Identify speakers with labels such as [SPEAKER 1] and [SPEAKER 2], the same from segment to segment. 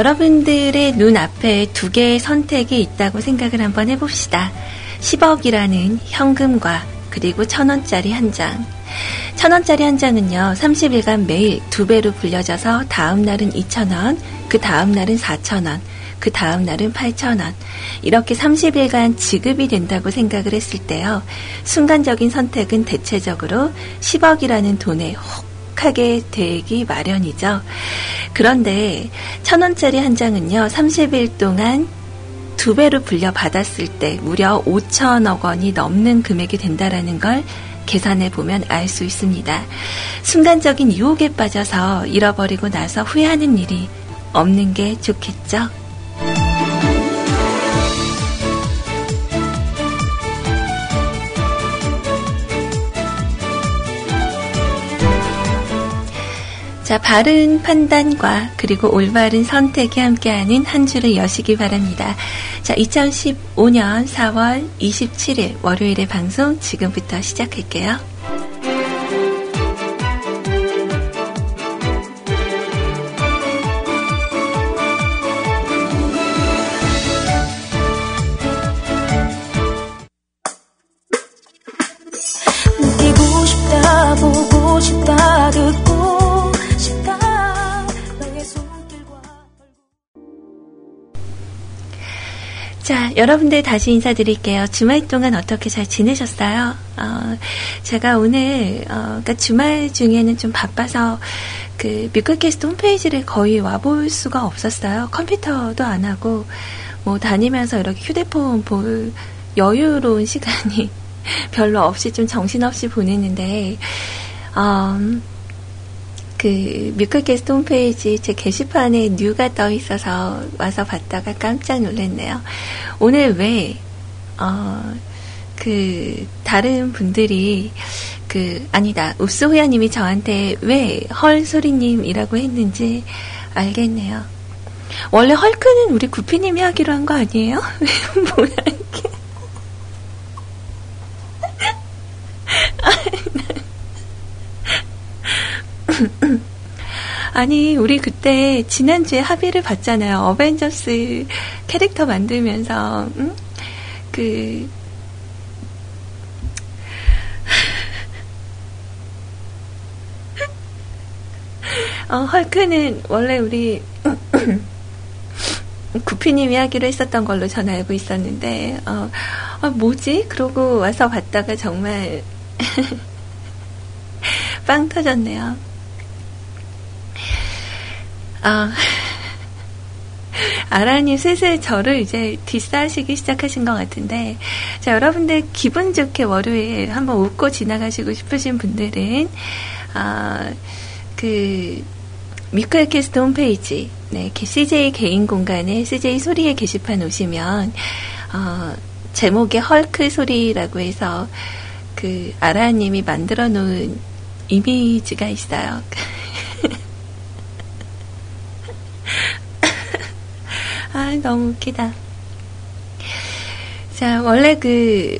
[SPEAKER 1] 여러분들의 눈앞에 두 개의 선택이 있다고 생각을 한번 해봅시다. 10억이라는 현금과 그리고 천원짜리 한 장. 천원짜리 한 장은요, 30일간 매일 두 배로 불려져서 다음 날은 2천원, 그 다음 날은 4천원, 그 다음 날은 8천원. 이렇게 30일간 지급이 된다고 생각을 했을 때요, 순간적인 선택은 대체적으로 10억이라는 돈에 혹 하게 되기 마련이죠. 그런데 천 원짜리 한 장은요, 30일 동안 두 배로 불려 받았을 때 무려 5천억 원이 넘는 금액이 된다라는 걸 계산해 보면 알 수 있습니다. 순간적인 유혹에 빠져서 잃어버리고 나서 후회하는 일이 없는 게 좋겠죠? 자, 바른 판단과 그리고 올바른 선택이 함께하는 한 주를 여시기 바랍니다. 자, 2015년 4월 27일 월요일의 방송 지금부터 시작할게요. 자, 여러분들 다시 인사드릴게요. 주말 동안 어떻게 잘 지내셨어요? 어, 제가 오늘, 어, 그러니까 주말 중에는 좀 바빠서 그 뮤클캐스트 홈페이지를 거의 와볼 수가 없었어요. 컴퓨터도 안 하고, 뭐 다니면서 이렇게 휴대폰 볼 여유로운 시간이 별로 없이 좀 정신없이 보냈는데, 음, 그 뮤클캐스트 홈페이지 제 게시판에 뉴가 떠 있어서 와서 봤다가 깜짝 놀랐네요. 오늘 왜, 어, 그, 다른 분들이, 그, 아니다, 읍소호야님이 저한테 왜 헐소리님이라고 했는지 알겠네요. 원래 헐크는 우리 구피님이 하기로 한 거 아니에요? 뭐야, 이게. 아니, 우리 그때 지난주에 합의를 봤잖아요. 어벤져스 캐릭터 만들면서, 응? 그, 어, 헐크는 원래 우리 구피님이 하기로 했었던 걸로 전 알고 있었는데, 어, 아, 뭐지? 그러고 와서 봤다가 정말 빵 터졌네요. 아, 아라님 슬슬 저를 이제 디스하시기 시작하신 것 같은데, 자, 여러분들 기분 좋게 월요일 한번 웃고 지나가시고 싶으신 분들은, 아, 그, 뮤클캐스트 홈페이지, 네, CJ 개인 공간에 CJ 소리의 게시판 오시면, 어, 제목에 헐크 소리라고 해서, 그, 아라님이 만들어 놓은 이미지가 있어요. 아, 너무 웃기다. 자, 원래 그,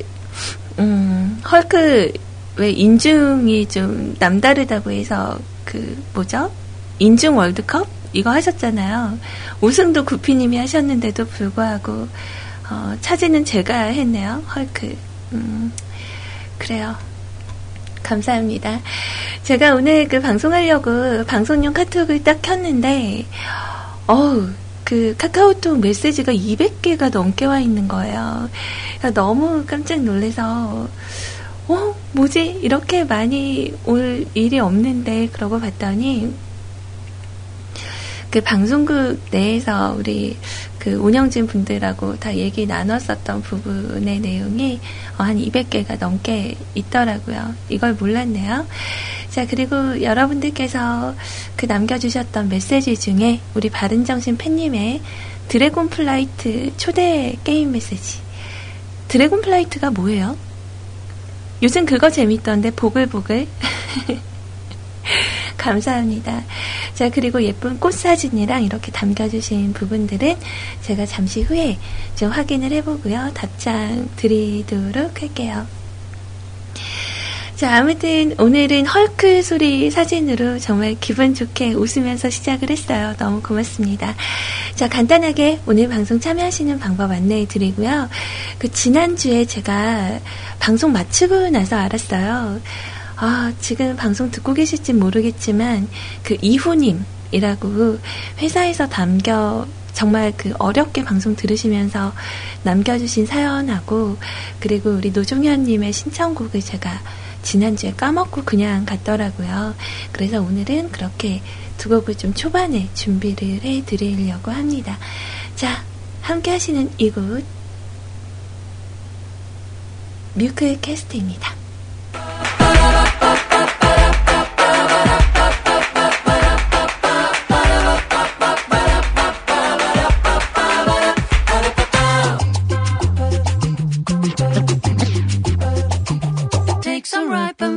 [SPEAKER 1] 음, 헐크, 왜 인중이 좀 남다르다고 해서 그, 뭐죠? 인중 월드컵? 이거 하셨잖아요. 우승도 구피님이 하셨는데도 불구하고, 어, 차지는 제가 했네요. 헐크. 음, 그래요. 감사합니다. 제가 오늘 그 방송하려고 방송용 카톡을 딱 켰는데, 어우, 그 카카오톡 메시지가 200개가 넘게 와 있는 거예요. 너무 깜짝 놀래서, 어, 뭐지? 이렇게 많이 올 일이 없는데, 그러고 봤더니, 그 방송국 내에서 우리 그 운영진 분들하고 다 얘기 나눴었던 부분의 내용이 어, 한 200개가 넘게 있더라고요. 이걸 몰랐네요. 자, 그리고 여러분들께서 그 남겨주셨던 메시지 중에 우리 바른정신 팬님의 Dragon Flight 초대 게임 메시지. Dragon Flight가 뭐예요? 요즘 그거 재밌던데, 보글보글. 감사합니다. 자, 그리고 예쁜 꽃 사진이랑 이렇게 담겨주신 부분들은 제가 잠시 후에 좀 확인을 해보고요. 답장 드리도록 할게요. 자, 아무튼 오늘은 헐크 소리 사진으로 정말 기분 좋게 웃으면서 시작을 했어요. 너무 고맙습니다. 자, 간단하게 오늘 방송 참여하시는 방법 안내해 드리고요. 그 지난주에 제가 방송 마치고 나서 알았어요. 아, 지금 방송 듣고 계실지 모르겠지만 그 이후님이라고 회사에서 남겨 정말 그 어렵게 방송 들으시면서 남겨주신 사연하고 그리고 우리 노종현님의 신청곡을 제가 지난주에 까먹고 그냥 갔더라고요. 그래서 오늘은 그렇게 두 곡을 좀 초반에 준비를 해 드리려고 합니다. 자, 함께 하시는 이곳 뮤클 캐스트입니다.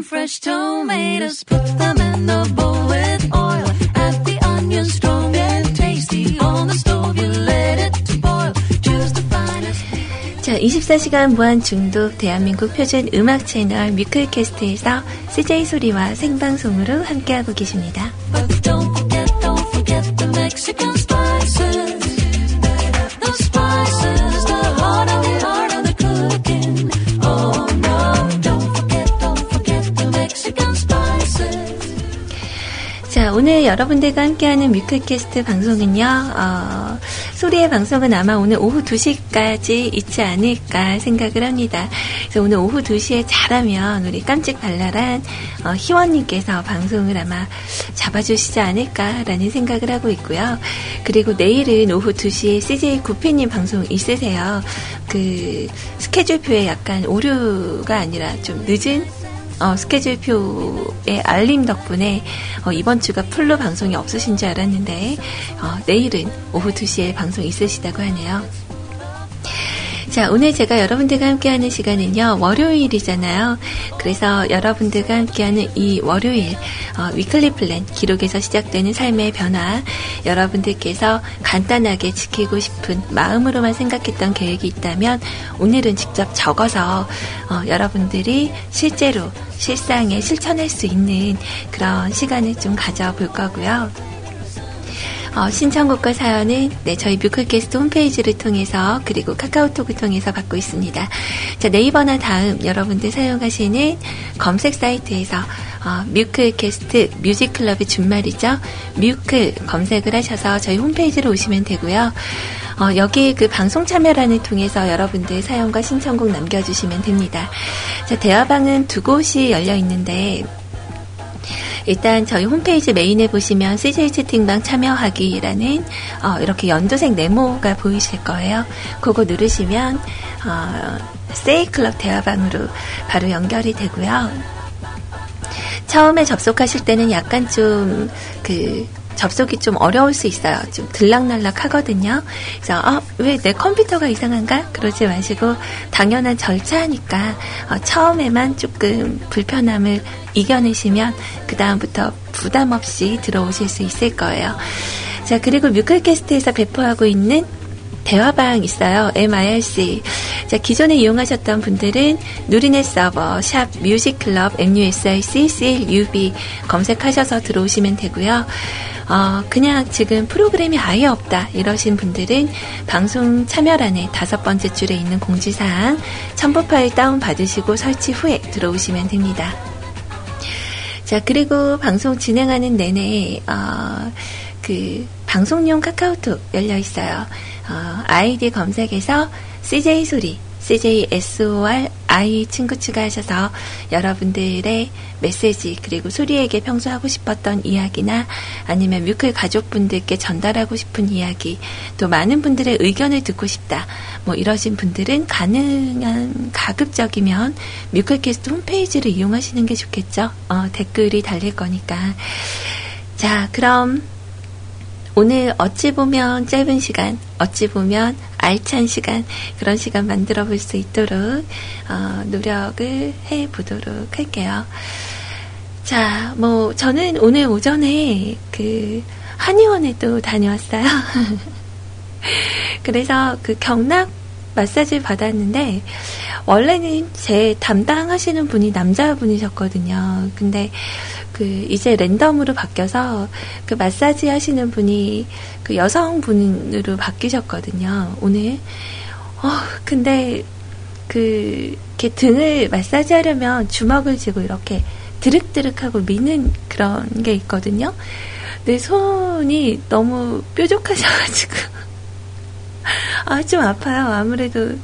[SPEAKER 1] Fresh tomatoes, put them in the bowl with oil. Add the onion strong and tasty on the stove. You let it boil. Choose the finest. 자, 24시간 무한 중독 대한민국 표준 음악 채널 뮤클캐스트에서 CJ 소리와 생방송으로 함께하고 계십니다. 여러분들과 함께하는 뮤클캐스트 방송은요, 어, 소리의 방송은 아마 오늘 오후 2시까지 있지 않을까 생각을 합니다. 그래서 오늘 오후 2시에 잘하면 우리 깜찍 발랄한 어, 희원님께서 방송을 아마 잡아주시지 않을까라는 생각을 하고 있고요. 그리고 내일은 오후 2시에 CJ 구피님 방송 있으세요. 그 스케줄표에 약간 오류가 아니라 좀 늦은 어, 스케줄표의 알림 덕분에 어, 이번 주가 full로 방송이 없으신 줄 알았는데 어, 내일은 오후 2시에 방송 있으시다고 하네요. 자, 오늘 제가 여러분들과 함께하는 시간은요, 월요일이잖아요. 그래서 여러분들과 함께하는 이 월요일, 어, weekly plan, 기록에서 시작되는 삶의 변화, 여러분들께서 간단하게 지키고 싶은 마음으로만 생각했던 계획이 있다면, 오늘은 직접 적어서, 어, 여러분들이 실제로 실상에 실천할 수 있는 그런 시간을 좀 가져볼 거고요. 어, 신청곡과 사연은 네, 저희 뮤클캐스트 홈페이지를 통해서 그리고 카카오톡을 통해서 받고 있습니다. 자, 네이버나 다음 여러분들 사용하시는 검색 사이트에서 어, 뮤클캐스트 뮤직클럽의 준말이죠. 뮤클 검색을 하셔서 저희 홈페이지로 오시면 되고요. 어, 여기 그 방송 참여란을 통해서 여러분들 사연과 신청곡 남겨주시면 됩니다. 자, 대화방은 두 곳이 열려 있는데 일단 저희 홈페이지 메인에 보시면 CJ 채팅방 참여하기라는 어, 이렇게 연두색 네모가 보이실 거예요. 그거 누르시면 어, 세이 클럽 대화방으로 바로 연결이 되고요. 처음에 접속하실 때는 약간 좀그 접속이 좀 어려울 수 있어요. 좀 들락날락 하거든요. 그래서 어, 왜 내 컴퓨터가 이상한가? 그러지 마시고 당연한 절차니까 어, 처음에만 조금 불편함을 이겨내시면 그 다음부터 부담 없이 들어오실 수 있을 거예요. 자 그리고 뮤클캐스트에서 배포하고 있는 대화방 있어요. MIRC. 자, 기존에 이용하셨던 분들은 누리넷 서버, 샵 뮤직클럽, MUSIC, CLUB 검색하셔서 들어오시면 되고요. 어, 그냥 지금 프로그램이 아예 없다 이러신 분들은 방송 참여란에 다섯 번째 줄에 있는 공지사항 첨부 파일 다운 받으시고 설치 후에 들어오시면 됩니다. 자 그리고 방송 진행하는 내내 어, 그 방송용 카카오톡 열려 있어요. 어, 아이디 검색에서 CJ 소리 CJSORI 친구 추가하셔서 여러분들의 메시지 그리고 소리에게 평소 하고 싶었던 이야기나 아니면 뮤클 가족분들께 전달하고 싶은 이야기 또 많은 분들의 의견을 듣고 싶다 뭐 이러신 분들은 가능한 가급적이면 뮤클캐스트 홈페이지를 이용하시는 게 좋겠죠? 어, 댓글이 달릴 거니까. 자 그럼 오늘 어찌 보면 짧은 시간, 어찌 보면 알찬 시간, 그런 시간 만들어 볼 수 있도록, 어, 노력을 해 보도록 할게요. 자, 뭐, 저는 오늘 오전에 그, 한의원에 또 다녀왔어요. 그래서 그 경락 마사지를 받았는데, 원래는 제 담당하시는 분이 남자분이셨거든요. 근데 그 이제 랜덤으로 바뀌어서 그 마사지 하시는 분이 그 여성분으로 바뀌셨거든요. 오늘. 어, 근데 그 이렇게 등을 마사지 하려면 주먹을 쥐고 이렇게 드륵드륵하고 미는 그런 게 있거든요. 내 손이 너무 뾰족하셔가지고 아 좀 아파요. 아무래도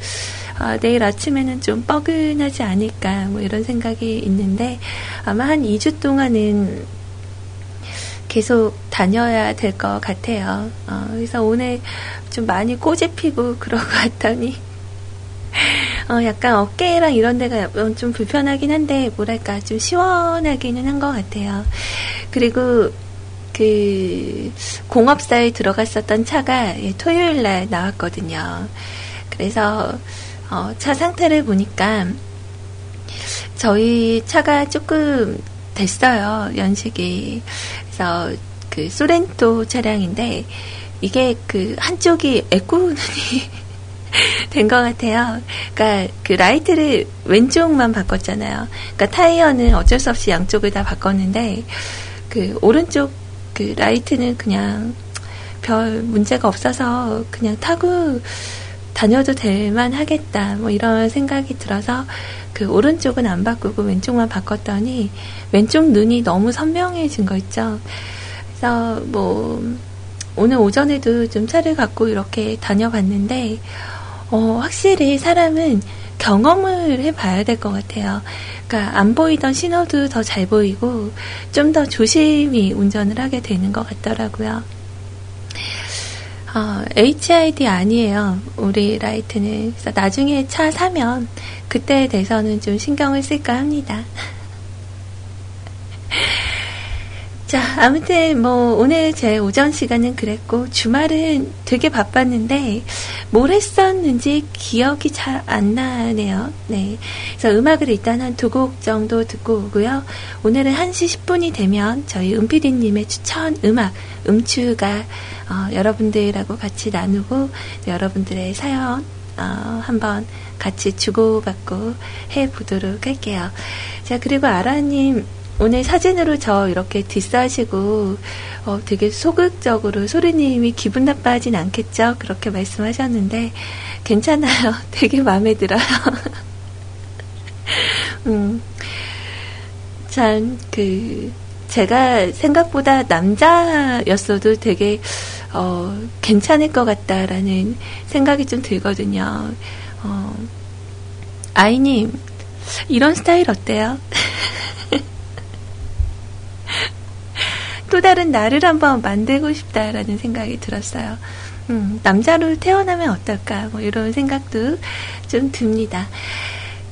[SPEAKER 1] 아, 내일 아침에는 좀 뻐근하지 않을까 뭐 이런 생각이 있는데 아마 한 2주 동안은 계속 다녀야 될 것 같아요. 어, 그래서 오늘 좀 많이 꼬집 피고 그러고 왔더니 어, 약간 어깨랑 이런 데가 좀 불편하긴 한데 뭐랄까 좀 시원하기는 한 것 같아요. 그리고 그 공업사에 들어갔었던 차가 예, 토요일 날 나왔거든요. 그래서 어, 차 상태를 보니까 저희 차가 조금 됐어요. 연식이. 그래서 그 소렌토 차량인데 이게 그 한쪽이 애꾸눈이 된 것 같아요. 그러니까 그 라이트를 왼쪽만 바꿨잖아요. 그러니까 타이어는 어쩔 수 없이 양쪽을 다 바꿨는데 그 오른쪽 그 라이트는 그냥 별 문제가 없어서 그냥 타고 다녀도 될 만 하겠다. 뭐 이런 생각이 들어서 그 오른쪽은 안 바꾸고 왼쪽만 바꿨더니 왼쪽 눈이 너무 선명해진 거 있죠. 그래서 뭐 오늘 오전에도 좀 차를 갖고 이렇게 다녀봤는데 어, 확실히 사람은 경험을 해봐야 될 것 같아요. 그러니까 안 보이던 신호도 더 잘 보이고 좀 더 조심히 운전을 하게 되는 것 같더라고요. 어, HID 아니에요. 우리 라이트는. 나중에 차 사면 그때에 대해서는 좀 신경을 쓸까 합니다. 자, 아무튼 뭐 오늘 제 오전 시간은 그랬고 주말은 되게 바빴는데 뭘 했었는지 기억이 잘 안 나네요. 네. 그래서 음악을 일단 한 두 곡 정도 듣고 오고요. 오늘은 1시 10분이 되면 저희 은피디 님의 추천 음악, 음추가 어, 여러분들하고 같이 나누고 여러분들의 사연 어, 한번 같이 주고받고 해보도록 할게요. 자, 그리고 아라님 오늘 사진으로 저 이렇게 디스하시고 어, 되게 소극적으로 소리님이 기분 나빠하진 않겠죠? 그렇게 말씀하셨는데 괜찮아요. 되게 마음에 들어요. 음, 참, 그, 제가 생각보다 남자였어도 되게, 어, 괜찮을 것 같다라는 생각이 좀 들거든요. 어, 아이님, 이런 스타일 어때요? 또 다른 나를 한번 만들고 싶다라는 생각이 들었어요. 음, 남자로 태어나면 어떨까, 뭐, 이런 생각도 좀 듭니다.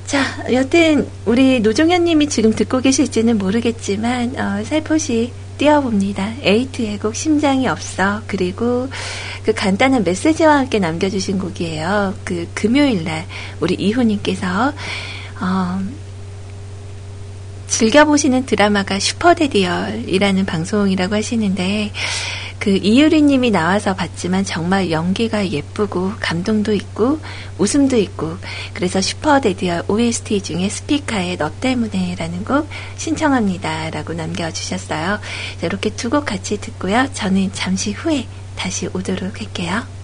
[SPEAKER 1] 자, 여튼, 우리 노종현 님이 지금 듣고 계실지는 모르겠지만, 어, 살포시 띄워봅니다. 에이트의 곡 심장이 없어. 그리고 그 간단한 메시지와 함께 남겨주신 곡이에요. 그 금요일날, 우리 이호님께서, 어, 즐겨보시는 드라마가 슈퍼대디 열이라는 방송이라고 하시는데, 그그 이유리 님이 나와서 봤지만 정말 연기가 예쁘고 감동도 있고 웃음도 있고 그래서 슈퍼대디 열 OST 중에 스피카의 너 때문에 라는 곡 신청합니다 라고 남겨주셨어요. 이렇게 두 곡 같이 듣고요. 저는 잠시 후에 다시 오도록 할게요.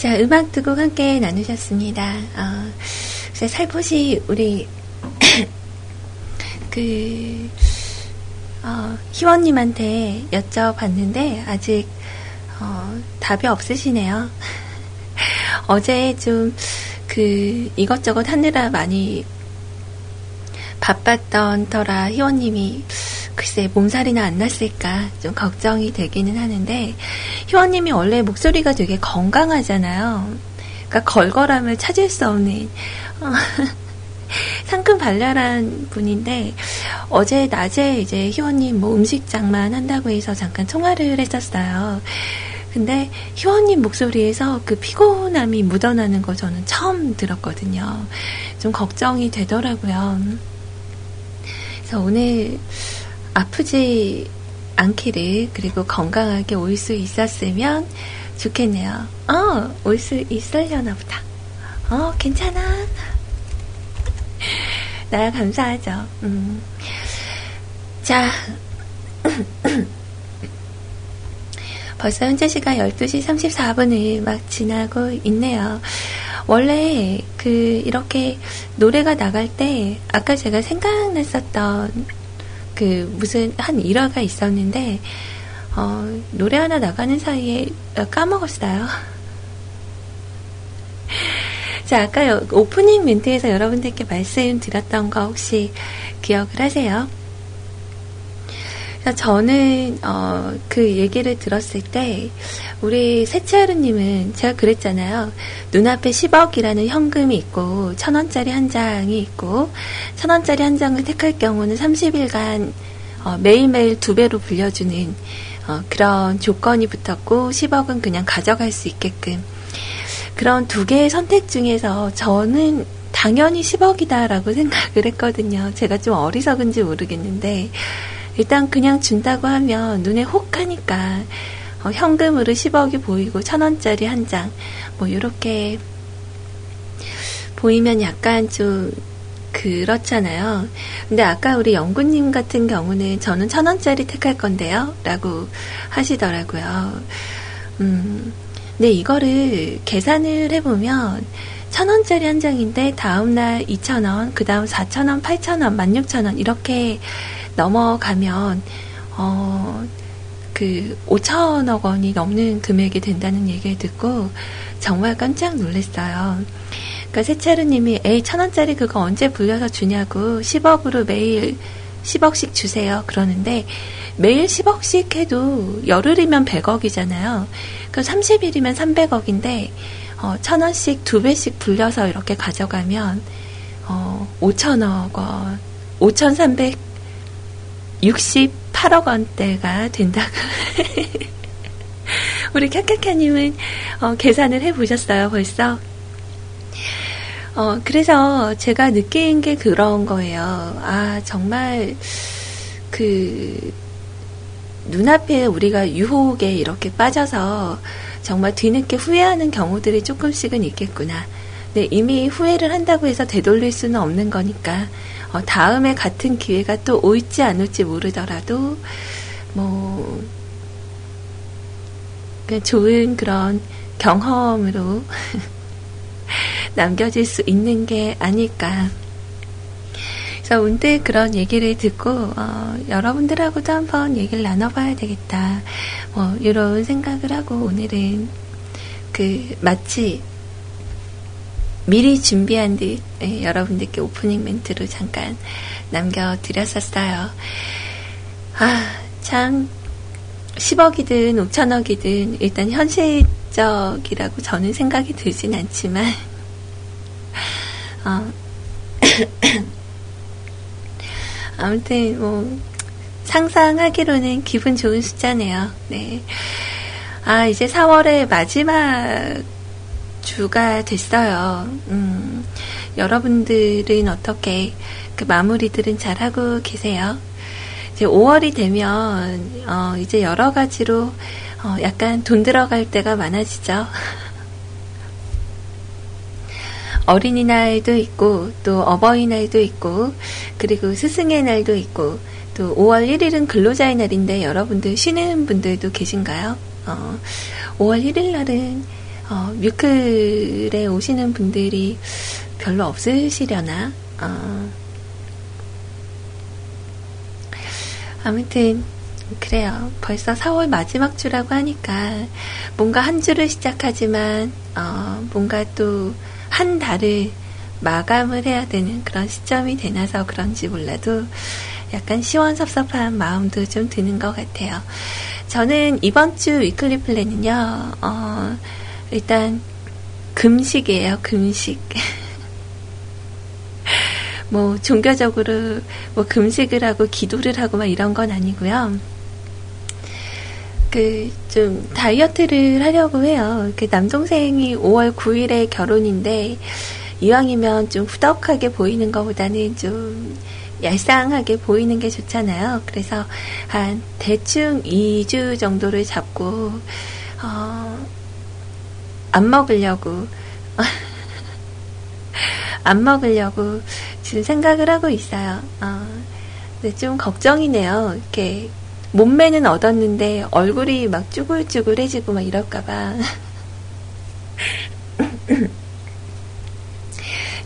[SPEAKER 1] 자, 음악 두 곡 함께 나누셨습니다. 어, 살포시 우리 그 어, 희원님한테 여쭤봤는데 아직 어, 답이 없으시네요. 어제 좀 그 이것저것 하느라 많이 바빴던 터라 희원님이 글쎄 몸살이나 안 났을까 좀 걱정이 되기는 하는데 희원님이 원래 목소리가 되게 건강하잖아요. 그러니까 걸걸함을 찾을 수 없는 어, 상큼 발랄한 분인데 어제 낮에 이제 희원님 뭐 음식 장만 한다고 해서 잠깐 통화를 했었어요. 근데 희원님 목소리에서 그 피곤함이 묻어나는 거 저는 처음 들었거든요. 좀 걱정이 되더라고요. 그래서 오늘 아프지 않기를 그리고 건강하게 올 수 있었으면 좋겠네요. 어, 올 수 있으려나 보다. 어, 괜찮아. 나 감사하죠. 음. 자. 벌써 현재 시간 12시 34분을 막 지나고 있네요. 원래 그 이렇게 노래가 나갈 때 아까 제가 생각났었던 그 무슨 한 일화가 있었는데 어, 노래 하나 나가는 사이에 까먹었어요. 자, 아까 오프닝 멘트에서 여러분들께 말씀드렸던 거 혹시 기억을 하세요? 저는 어, 그 얘기를 들었을 때 우리 세치하루님은 제가 그랬잖아요. 눈앞에 10억이라는 현금이 있고 천 원짜리 한 장이 있고 천 원짜리 한 장을 택할 경우는 30일간 어, 매일매일 두 배로 불려주는 어, 그런 조건이 붙었고 10억은 그냥 가져갈 수 있게끔 그런 두 개의 선택 중에서 저는 당연히 10억이다라고 생각을 했거든요. 제가 좀 어리석은지 모르겠는데 일단 그냥 준다고 하면 눈에 혹 하니까 어, 현금으로 10억이 보이고 천 원짜리 한 장, 뭐 이렇게 보이면 약간 좀 그렇잖아요. 근데 아까 우리 영구님 같은 경우는 저는 천 원짜리 택할 건데요, 라고 하시더라고요. 음, 근데 이거를 계산을 해보면 천 원짜리 한 장인데 다음날 2천 원, 그 다음 4천 원, 8천 원, 16,000원 이렇게 넘어가면 어, 그 5천억 원이 넘는 금액이 된다는 얘기를 듣고 정말 깜짝 놀랐어요. 그러니까 세차르님이 에이 천 원짜리 그거 언제 불려서 주냐고 10억으로 매일 10억씩 주세요. 그러는데 매일 10억씩 해도 열흘이면 100억이잖아요. 그 30일이면 300억인데 어, 천 원씩 두 배씩 불려서 이렇게 가져가면 어, 5천억 원, 5,300 68억 원대가 된다고. 우리 캬캬캬님은 어, 계산을 해보셨어요, 벌써? 어, 그래서 제가 느낀 게 그런 거예요. 아, 정말, 그, 눈앞에 우리가 유혹에 이렇게 빠져서 정말 뒤늦게 후회하는 경우들이 조금씩은 있겠구나. 네, 이미 후회를 한다고 해서 되돌릴 수는 없는 거니까 어, 다음에 같은 기회가 또 올지 안 올지 모르더라도 뭐 그냥 좋은 그런 경험으로 남겨질 수 있는 게 아닐까. 그래서 문득 그런 얘기를 듣고 어, 여러분들하고도 한번 얘기를 나눠봐야 되겠다. 뭐 이런 생각을 하고 오늘은 그 마치 미리 준비한 듯 예, 여러분들께 오프닝 멘트로 잠깐 남겨드렸었어요. 아, 참 10억이든 5천억이든 일단 현실적이라고 저는 생각이 들진 않지만 어, 아무튼 뭐 상상하기로는 기분 좋은 숫자네요. 네. 아, 이제 4월의 마지막 주가 됐어요. 음, 여러분들은 어떻게 그 마무리들은 잘 하고 계세요? 이제 5월이 되면 어, 이제 여러 가지로 어, 약간 돈 들어갈 때가 많아지죠. 어린이날도 있고 또 어버이날도 있고 그리고 스승의 날도 있고 또 5월 1일은 근로자의 날인데 여러분들 쉬는 분들도 계신가요? 어, 5월 1일 날은 어, 뮤클에 오시는 분들이 별로 없으시려나? 어, 아무튼 그래요. 벌써 4월 마지막 주라고 하니까 뭔가 한 주를 시작하지만 어, 뭔가 또 한 달을 마감을 해야 되는 그런 시점이 되나서 그런지 몰라도 약간 시원섭섭한 마음도 좀 드는 것 같아요. 저는 이번 주 위클리 플랜은요, 어, 일단 금식이에요, 금식. 뭐 종교적으로 뭐 금식을 하고 기도를 하고 막 이런 건 아니고요. 그 좀 다이어트를 하려고 해요. 그 남동생이 5월 9일에 결혼인데 이왕이면 좀 후덕하게 보이는 것보다는 좀 얄쌍하게 보이는 게 좋잖아요. 그래서 한 대충 2주 정도를 잡고 어, 안 먹으려고 안 먹으려고 지금 생각을 하고 있어요. 어, 근데 좀 걱정이네요. 이렇게 몸매는 얻었는데 얼굴이 막 쭈글쭈글해지고 막 이럴까봐.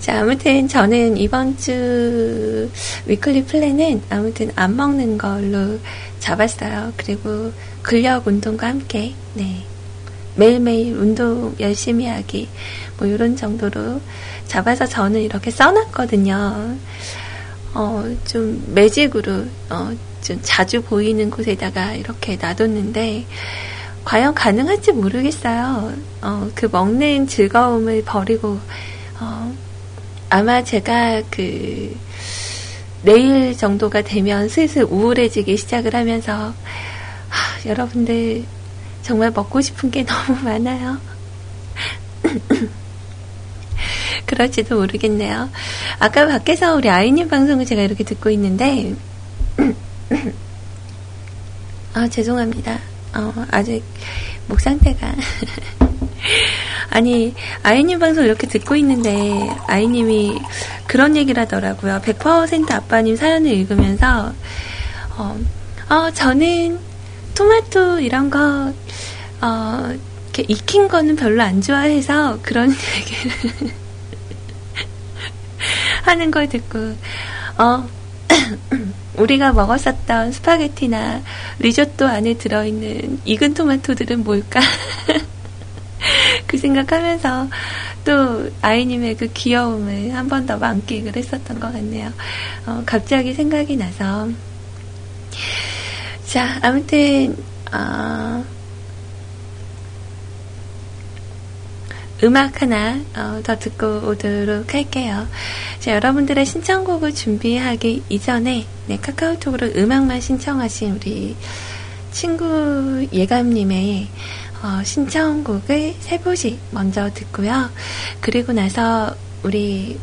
[SPEAKER 1] 자, 아무튼 저는 이번 주 위클리 플랜은 아무튼 안 먹는 걸로 잡았어요. 그리고 근력 운동과 함께, 네. 매일매일 운동 열심히 하기, 뭐, 이런 정도로 잡아서 저는 이렇게 써놨거든요. 어, 좀 매직으로, 어, 좀 자주 보이는 곳에다가 이렇게 놔뒀는데, 과연 가능할지 모르겠어요. 어, 그 먹는 즐거움을 버리고, 어, 아마 제가 그, 내일 정도가 되면 슬슬 우울해지기 시작을 하면서, 하, 여러분들, 정말 먹고 싶은 게 너무 많아요. 그럴지도 모르겠네요. 아까 밖에서 우리 아이님 방송을 제가 이렇게 듣고 있는데, 아, 죄송합니다. 어, 아직 목 상태가. 아니, 아이님 방송 이렇게 듣고 있는데, 아이님이 그런 얘기를 하더라고요. 100% 아빠님 사연을 읽으면서, 어, 어, 저는 토마토 이런 거, 어, 이렇게 익힌 거는 별로 안 좋아해서 그런 얘기를 하는 걸 듣고, 어, 우리가 먹었었던 스파게티나 리조또 안에 들어있는 익은 토마토들은 뭘까? 그 생각하면서 또 아이님의 그 귀여움을 한 번 더 만끽을 했었던 것 같네요. 어, 갑자기 생각이 나서. 자, 아무튼, 어, 음악 하나 어, 더 듣고 오도록 할게요. 자, 여러분들의 신청곡을 준비하기 이전에 네, 카카오톡으로 음악만 신청하신 우리 친구 예감님의 어, 신청곡을 세 포씩 먼저 듣고요. 그리고 나서 우리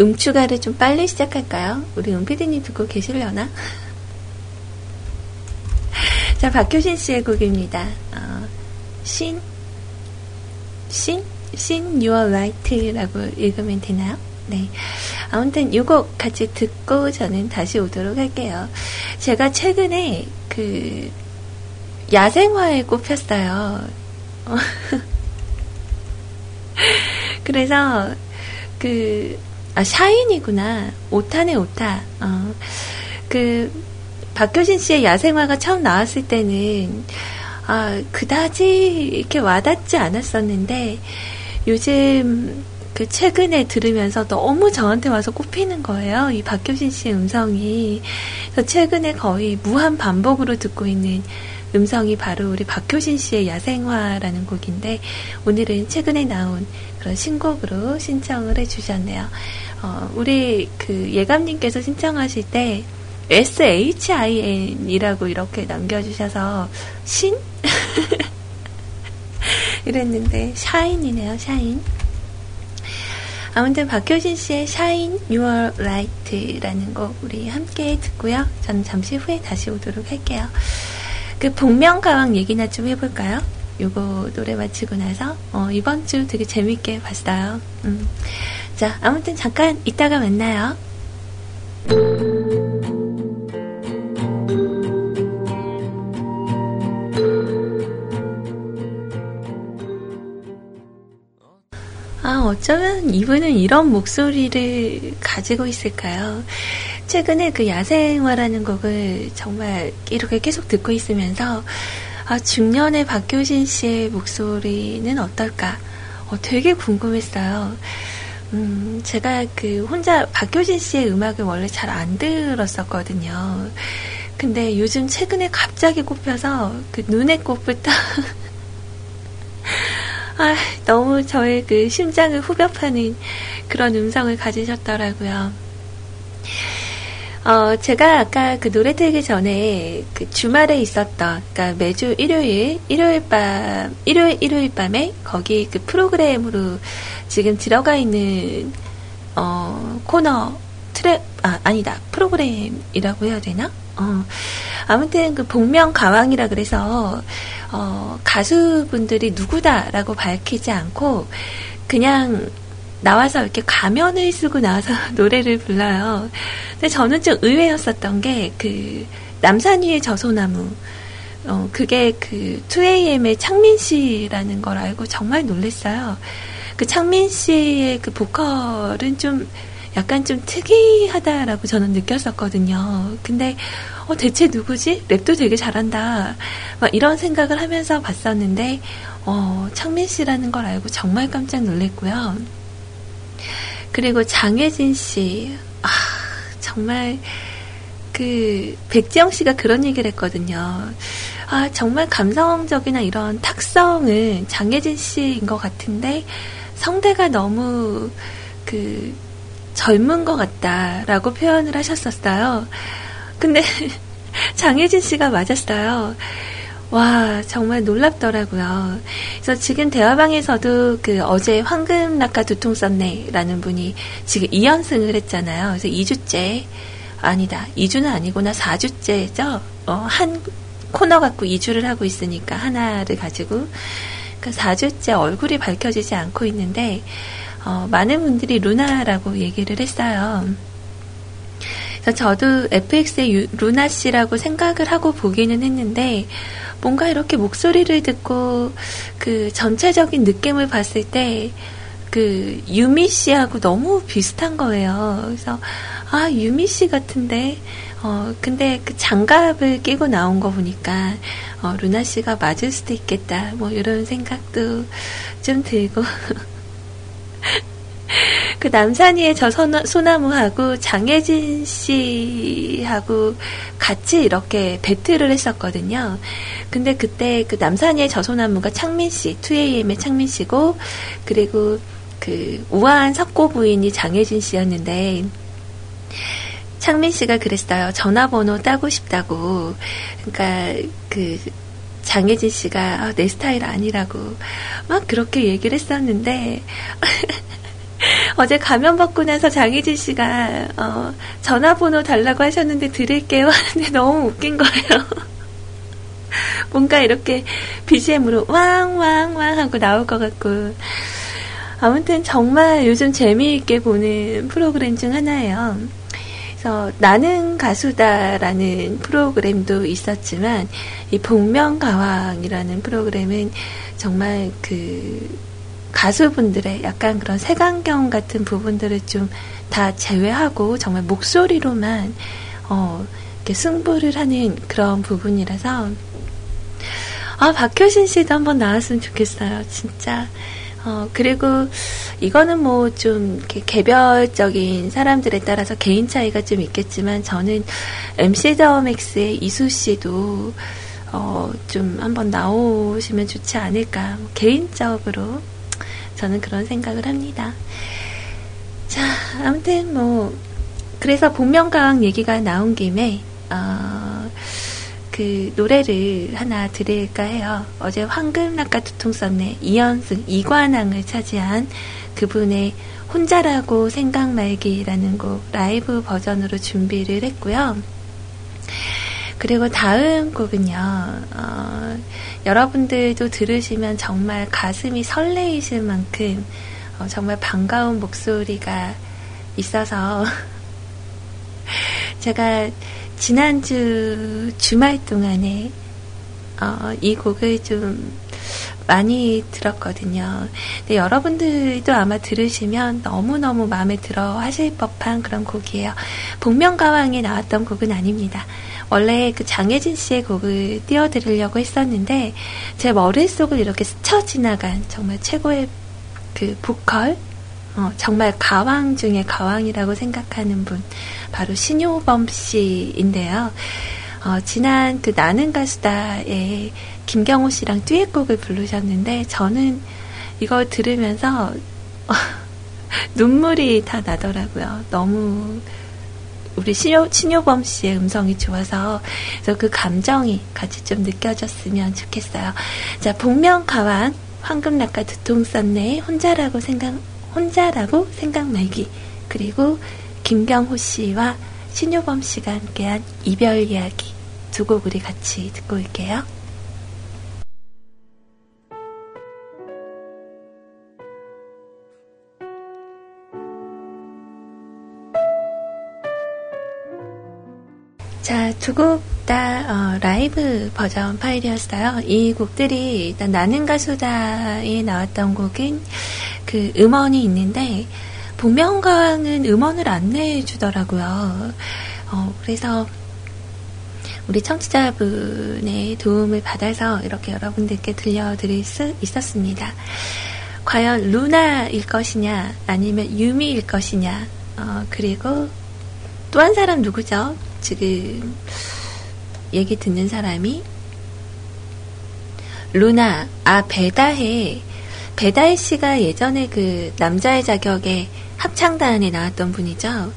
[SPEAKER 1] 음추가를 좀 빨리 시작할까요? 우리 음피디님 듣고 계시려나? 자, 박효신 씨의 곡입니다. 어, 신 신, 신 Your Light라고 읽으면 되나요? 네. 아무튼 요곡 같이 듣고 저는 다시 오도록 할게요. 제가 최근에 그 야생화에 꼽혔어요. 그래서 그 아, 샤인이구나. 오타네 오타. 어, 그 박효신 씨의 야생화가 처음 나왔을 때는 아, 그다지 이렇게 와닿지 않았었는데, 요즘 그 최근에 들으면서 너무 저한테 와서 꼽히는 거예요. 이 박효신 씨의 음성이. 그래서 최근에 거의 무한 반복으로 듣고 있는 음성이 바로 우리 박효신 씨의 야생화라는 곡인데, 오늘은 최근에 나온 그런 신곡으로 신청을 해주셨네요. 어, 우리 그 예감님께서 신청하실 때, SHIN이라고 이렇게 남겨주셔서, 신? 이랬는데 샤인이네요, 샤인. 아무튼 박효신 씨의 샤인 Your Light라는 곡 우리 함께 듣고요. 저는 잠시 후에 다시 오도록 할게요. 그 복면가왕 얘기나 좀 해볼까요? 요거 노래 마치고 나서 어, 이번 주 되게 재밌게 봤어요. 음. 자, 아무튼 잠깐 이따가 만나요. 아, 어쩌면 이분은 이런 목소리를 가지고 있을까요? 최근에 그 야생화라는 곡을 정말 이렇게 계속 듣고 있으면서, 아, 중년의 박효신 씨의 목소리는 어떨까? 어, 되게 궁금했어요. 음, 제가 그 혼자 박효신 씨의 음악을 원래 잘 안 들었었거든요. 근데 요즘 최근에 갑자기 꼽혀서 그 눈의 꽃부터 아, 너무 저의 그 심장을 후벼 파는 그런 음성을 가지셨더라고요. 어, 제가 아까 그 노래 틀기 전에 그 주말에 있었던, 그러니까 매주 일요일, 일요일 밤, 일요일, 일요일 밤에 거기 그 프로그램으로 지금 들어가 있는, 어, 코너, 트랩, 아, 아니다. 프로그램이라고 해야 되나? 어, 아무튼 그 복면 가왕이라 그래서 어, 가수분들이 누구다라고 밝히지 않고 그냥 나와서 이렇게 가면을 쓰고 나와서 노래를 불러요. 근데 저는 좀 의외였었던 게 그 남산 위의 저소나무 어, 그게 그 2AM의 창민 씨라는 걸 알고 정말 놀랐어요. 그 창민 씨의 그 보컬은 좀 약간 좀 특이하다라고 저는 느꼈었거든요. 근데 어, 대체 누구지? 랩도 되게 잘한다. 막 이런 생각을 하면서 봤었는데, 어, 창민 씨라는 걸 알고 정말 깜짝 놀랐고요. 그리고 장혜진 씨, 아, 정말, 그, 백지영 씨가 그런 얘기를 했거든요. 아, 정말 감성적이나 이런 탁성은 장혜진 씨인 것 같은데, 성대가 너무, 그, 젊은 것 같다라고 표현을 하셨었어요. 근데 장혜진 씨가 맞았어요. 와, 정말 놀랍더라고요. 그래서 지금 대화방에서도 그 어제 황금 낙하 두통 썼네라는 분이 지금 2연승을 했잖아요. 그래서 2주째, 아니다. 2주는 아니구나. 4주째죠? 어, 한 코너 갖고 2주를 하고 있으니까 하나를 가지고. 그러니까 4주째 얼굴이 밝혀지지 않고 있는데, 어, 많은 분들이 루나라고 얘기를 했어요. 그래서 저도 FX의 유, 루나 씨라고 생각을 하고 보기는 했는데, 뭔가 이렇게 목소리를 듣고 그 전체적인 느낌을 봤을 때, 그 유미 씨하고 너무 비슷한 거예요. 그래서, 아, 유미 씨 같은데, 어, 근데 그 장갑을 끼고 나온 거 보니까, 어, 루나 씨가 맞을 수도 있겠다. 뭐, 이런 생각도 좀 들고. 그 남산이의 저 소나무하고 장혜진 씨하고 같이 이렇게 배틀을 했었거든요. 근데 그때 그 남산이의 저 소나무가 창민 씨, 2AM의 창민 씨고, 그리고 그 우아한 석고 부인이 장혜진 씨였는데, 창민 씨가 그랬어요. 전화번호 따고 싶다고. 그러니까 그 장혜진 씨가 아, 내 스타일 아니라고 막 그렇게 얘기를 했었는데 어제 가면 받고 나서 장희진 씨가 어, 전화번호 달라고 하셨는데 드릴게요 하는데 너무 웃긴 거예요. 뭔가 이렇게 BGM으로 왕왕왕 하고 나올 것 같고 아무튼 정말 요즘 재미있게 보는 프로그램 중 하나예요. 그래서 나는 가수다라는 프로그램도 있었지만 이 복면가왕이라는 프로그램은 정말 그 가수분들의 약간 그런 색안경 같은 부분들을 좀 다 제외하고 정말 목소리로만 어, 이렇게 승부를 하는 그런 부분이라서 아 박효신 씨도 한번 나왔으면 좋겠어요. 진짜. 어, 그리고 이거는 뭐 좀 개별적인 사람들에 따라서 개인 차이가 좀 있겠지만 저는 MC 더맥스의 이수 씨도 어, 좀 한번 나오시면 좋지 않을까. 개인적으로 저는 그런 생각을 합니다. 자, 아무튼 뭐, 그래서 복면가왕 얘기가 나온 김에, 어, 그 노래를 하나 드릴까 해요. 어제 황금낙가 두통 썼네 이연승 이관왕을 차지한 그분의 혼자라고 생각 말기라는 곡 라이브 버전으로 준비를 했고요. 그리고 다음 곡은요, 어, 여러분들도 들으시면 정말 가슴이 설레이실 만큼 어, 정말 반가운 목소리가 있어서 제가 지난주 주말 동안에 어, 이 곡을 좀 많이 들었거든요. 근데 여러분들도 아마 들으시면 너무너무 마음에 들어 하실 법한 그런 곡이에요. 복면가왕에 나왔던 곡은 아닙니다. 원래 그 장혜진 씨의 곡을 띄워드리려고 했었는데 제 머릿속을 이렇게 스쳐 지나간 정말 최고의 그 보컬 어, 정말 가왕 중에 가왕이라고 생각하는 분 바로 신효범 씨인데요. 어, 지난 그 나는 가수다에 김경호 씨랑 듀엣곡을 부르셨는데 저는 이걸 들으면서 어, 눈물이 다 나더라고요. 너무 우리 신효, 신효범 씨의 음성이 좋아서 그래서 그 감정이 같이 좀 느껴졌으면 좋겠어요. 자, 복면가왕 황금낙가 두통 썼네 혼자라고 생각 혼자라고 생각 말기 그리고 김경호 씨와 신효범 씨가 함께한 이별 이야기 두 곡 우리 같이 듣고 올게요. 두 곡다 어, 라이브 버전 파일이었어요. 이 곡들이 일단 나는 가수다에 나왔던 곡은 그 음원이 있는데 복면가왕은 음원을 안 내주더라고요. 어, 그래서 우리 청취자분의 도움을 받아서 이렇게 여러분들께 들려드릴 수 있었습니다. 과연 루나일 것이냐, 아니면 유미일 것이냐, 어, 그리고 또 한 사람 누구죠? 지금 얘기 듣는 사람이 루나, 아, 배다해. 배다해 씨가 예전에 그 남자의 자격에 합창단에 나왔던 분이죠.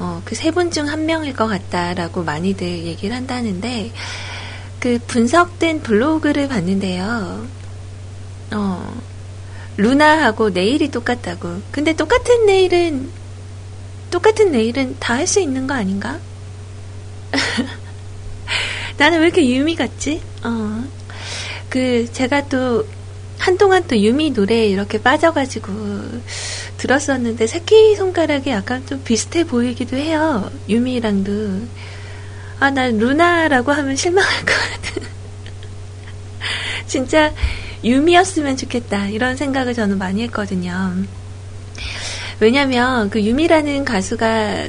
[SPEAKER 1] 어, 그 세 분 중 한 명일 것 같다라고 많이들 얘기를 한다는데, 그 분석된 블로그를 봤는데요. 어, 루나하고 내일이 똑같다고. 근데 똑같은 내일은, 똑같은 내일은 다 할 수 있는 거 아닌가? 나는 왜 이렇게 유미 같지? 어. 그, 제가 또, 한동안 또 유미 노래에 이렇게 빠져가지고 들었었는데, 새끼 손가락이 약간 좀 비슷해 보이기도 해요. 유미랑도. 아, 난 루나라고 하면 실망할 것 같은. 진짜 유미였으면 좋겠다. 이런 생각을 저는 많이 했거든요. 왜냐면 그 유미라는 가수가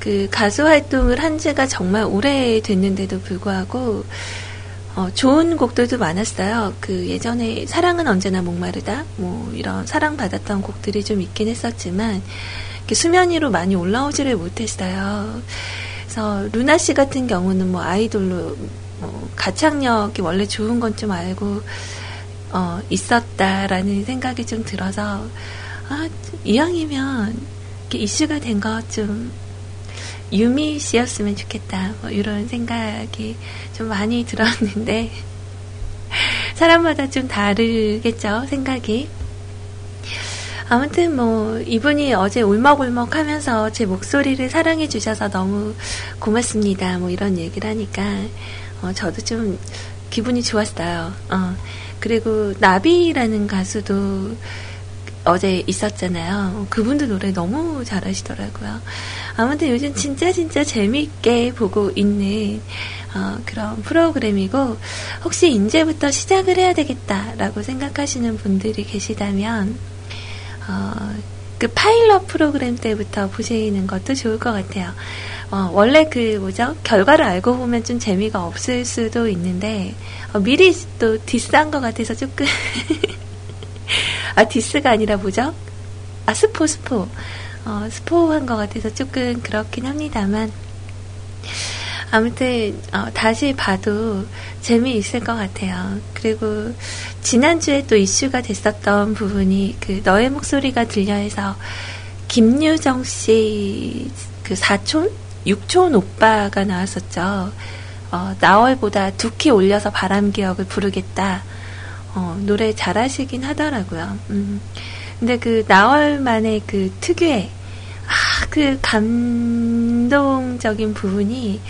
[SPEAKER 1] 그 가수 활동을 한 지가 정말 오래 됐는데도 불구하고 어, 좋은 곡들도 많았어요. 그 예전에 사랑은 언제나 목마르다 뭐 이런 사랑받았던 곡들이 좀 있긴 했었지만 수면 위로 많이 올라오지를 못했어요. 그래서 루나 씨 같은 경우는 뭐 아이돌로 뭐 가창력이 원래 좋은 건 좀 알고 어, 있었다라는 생각이 좀 들어서 아 이왕이면 이슈가 된 거좀 유미 씨였으면 좋겠다. 뭐 이런 생각이 좀 많이 들었는데, 사람마다 좀 다르겠죠, 생각이. 아무튼 뭐, 이분이 어제 울먹울먹 하면서 제 목소리를 사랑해 주셔서 너무 고맙습니다. 뭐 이런 얘기를 하니까, 어, 저도 좀 기분이 좋았어요. 어, 그리고 나비라는 가수도 어제 있었잖아요. 그분도 노래 너무 잘하시더라고요. 아무튼 요즘 진짜 진짜 재미있게 보고 있는 어, 그런 프로그램이고 혹시 이제부터 시작을 해야 되겠다라고 생각하시는 분들이 계시다면 어, 그 파일럿 프로그램 때부터 보시는 것도 좋을 것 같아요. 어, 원래 그 뭐죠 결과를 알고 보면 좀 재미가 없을 수도 있는데 어, 미리 또 diss한 것 같아서 조금 아, diss가 아니라 뭐죠? 아, 스포, 스포. 어, 스포한 것 같아서 조금 그렇긴 합니다만. 아무튼, 어, 다시 봐도 재미있을 것 같아요. 그리고, 지난주에 또 이슈가 됐었던 부분이, 그, 너의 목소리가 들려 해서, 김유정 씨, 그 사촌? 육촌 오빠가 나왔었죠. 어, 나월보다 두 키 올려서 바람 기억을 부르겠다. 어, 노래 잘하시긴 하더라고요. 음. 근데 그 나월만의 그 특유의 아, 그 감동적인 부분이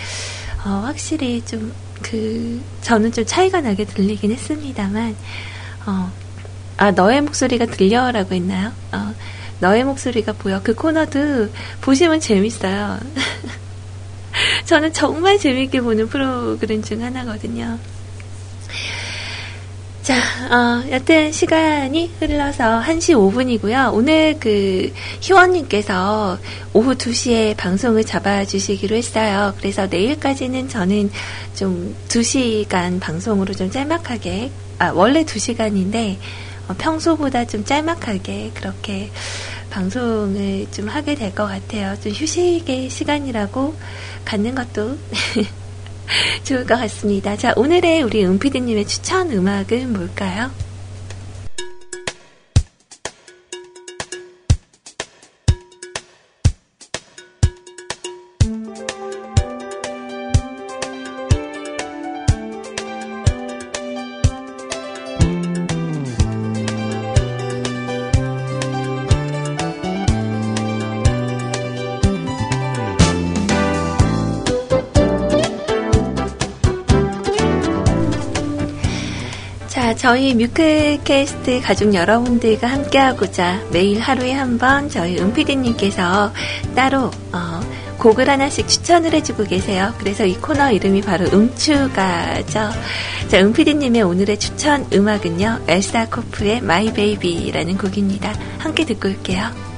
[SPEAKER 1] 어, 확실히 좀 그 저는 좀 차이가 나게 들리긴 했습니다만 어, 아 너의 목소리가 들려라고 했나요? 어, 너의 목소리가 보여 그 코너도 보시면 재밌어요. 저는 정말 재밌게 보는 프로그램 중 하나거든요. 자, 어, 여튼 시간이 흘러서 1시 5분이고요. 오늘 그 희원님께서 오후 2시에 방송을 잡아주시기로 했어요. 그래서 내일까지는 저는 좀 2시간 방송으로 좀 짤막하게, 아, 원래 2시간인데, 어, 평소보다 좀 짤막하게 그렇게 방송을 좀 하게 될 것 같아요. 좀 휴식의 시간이라고 갖는 것도 좋을 것 같습니다. 자, 오늘의 우리 은피디님의 추천 음악은 뭘까요? 저희 뮤클캐스트 가족 여러분들과 함께하고자 매일 하루에 한 번 저희 은피디님께서 따로 어, 곡을 하나씩 추천을 해주고 계세요. 그래서 이 코너 이름이 바로 음추가죠. 자, 은피디님의 오늘의 추천 음악은요. Elsa Kopf의 My Baby라는 곡입니다. 함께 듣고 올게요.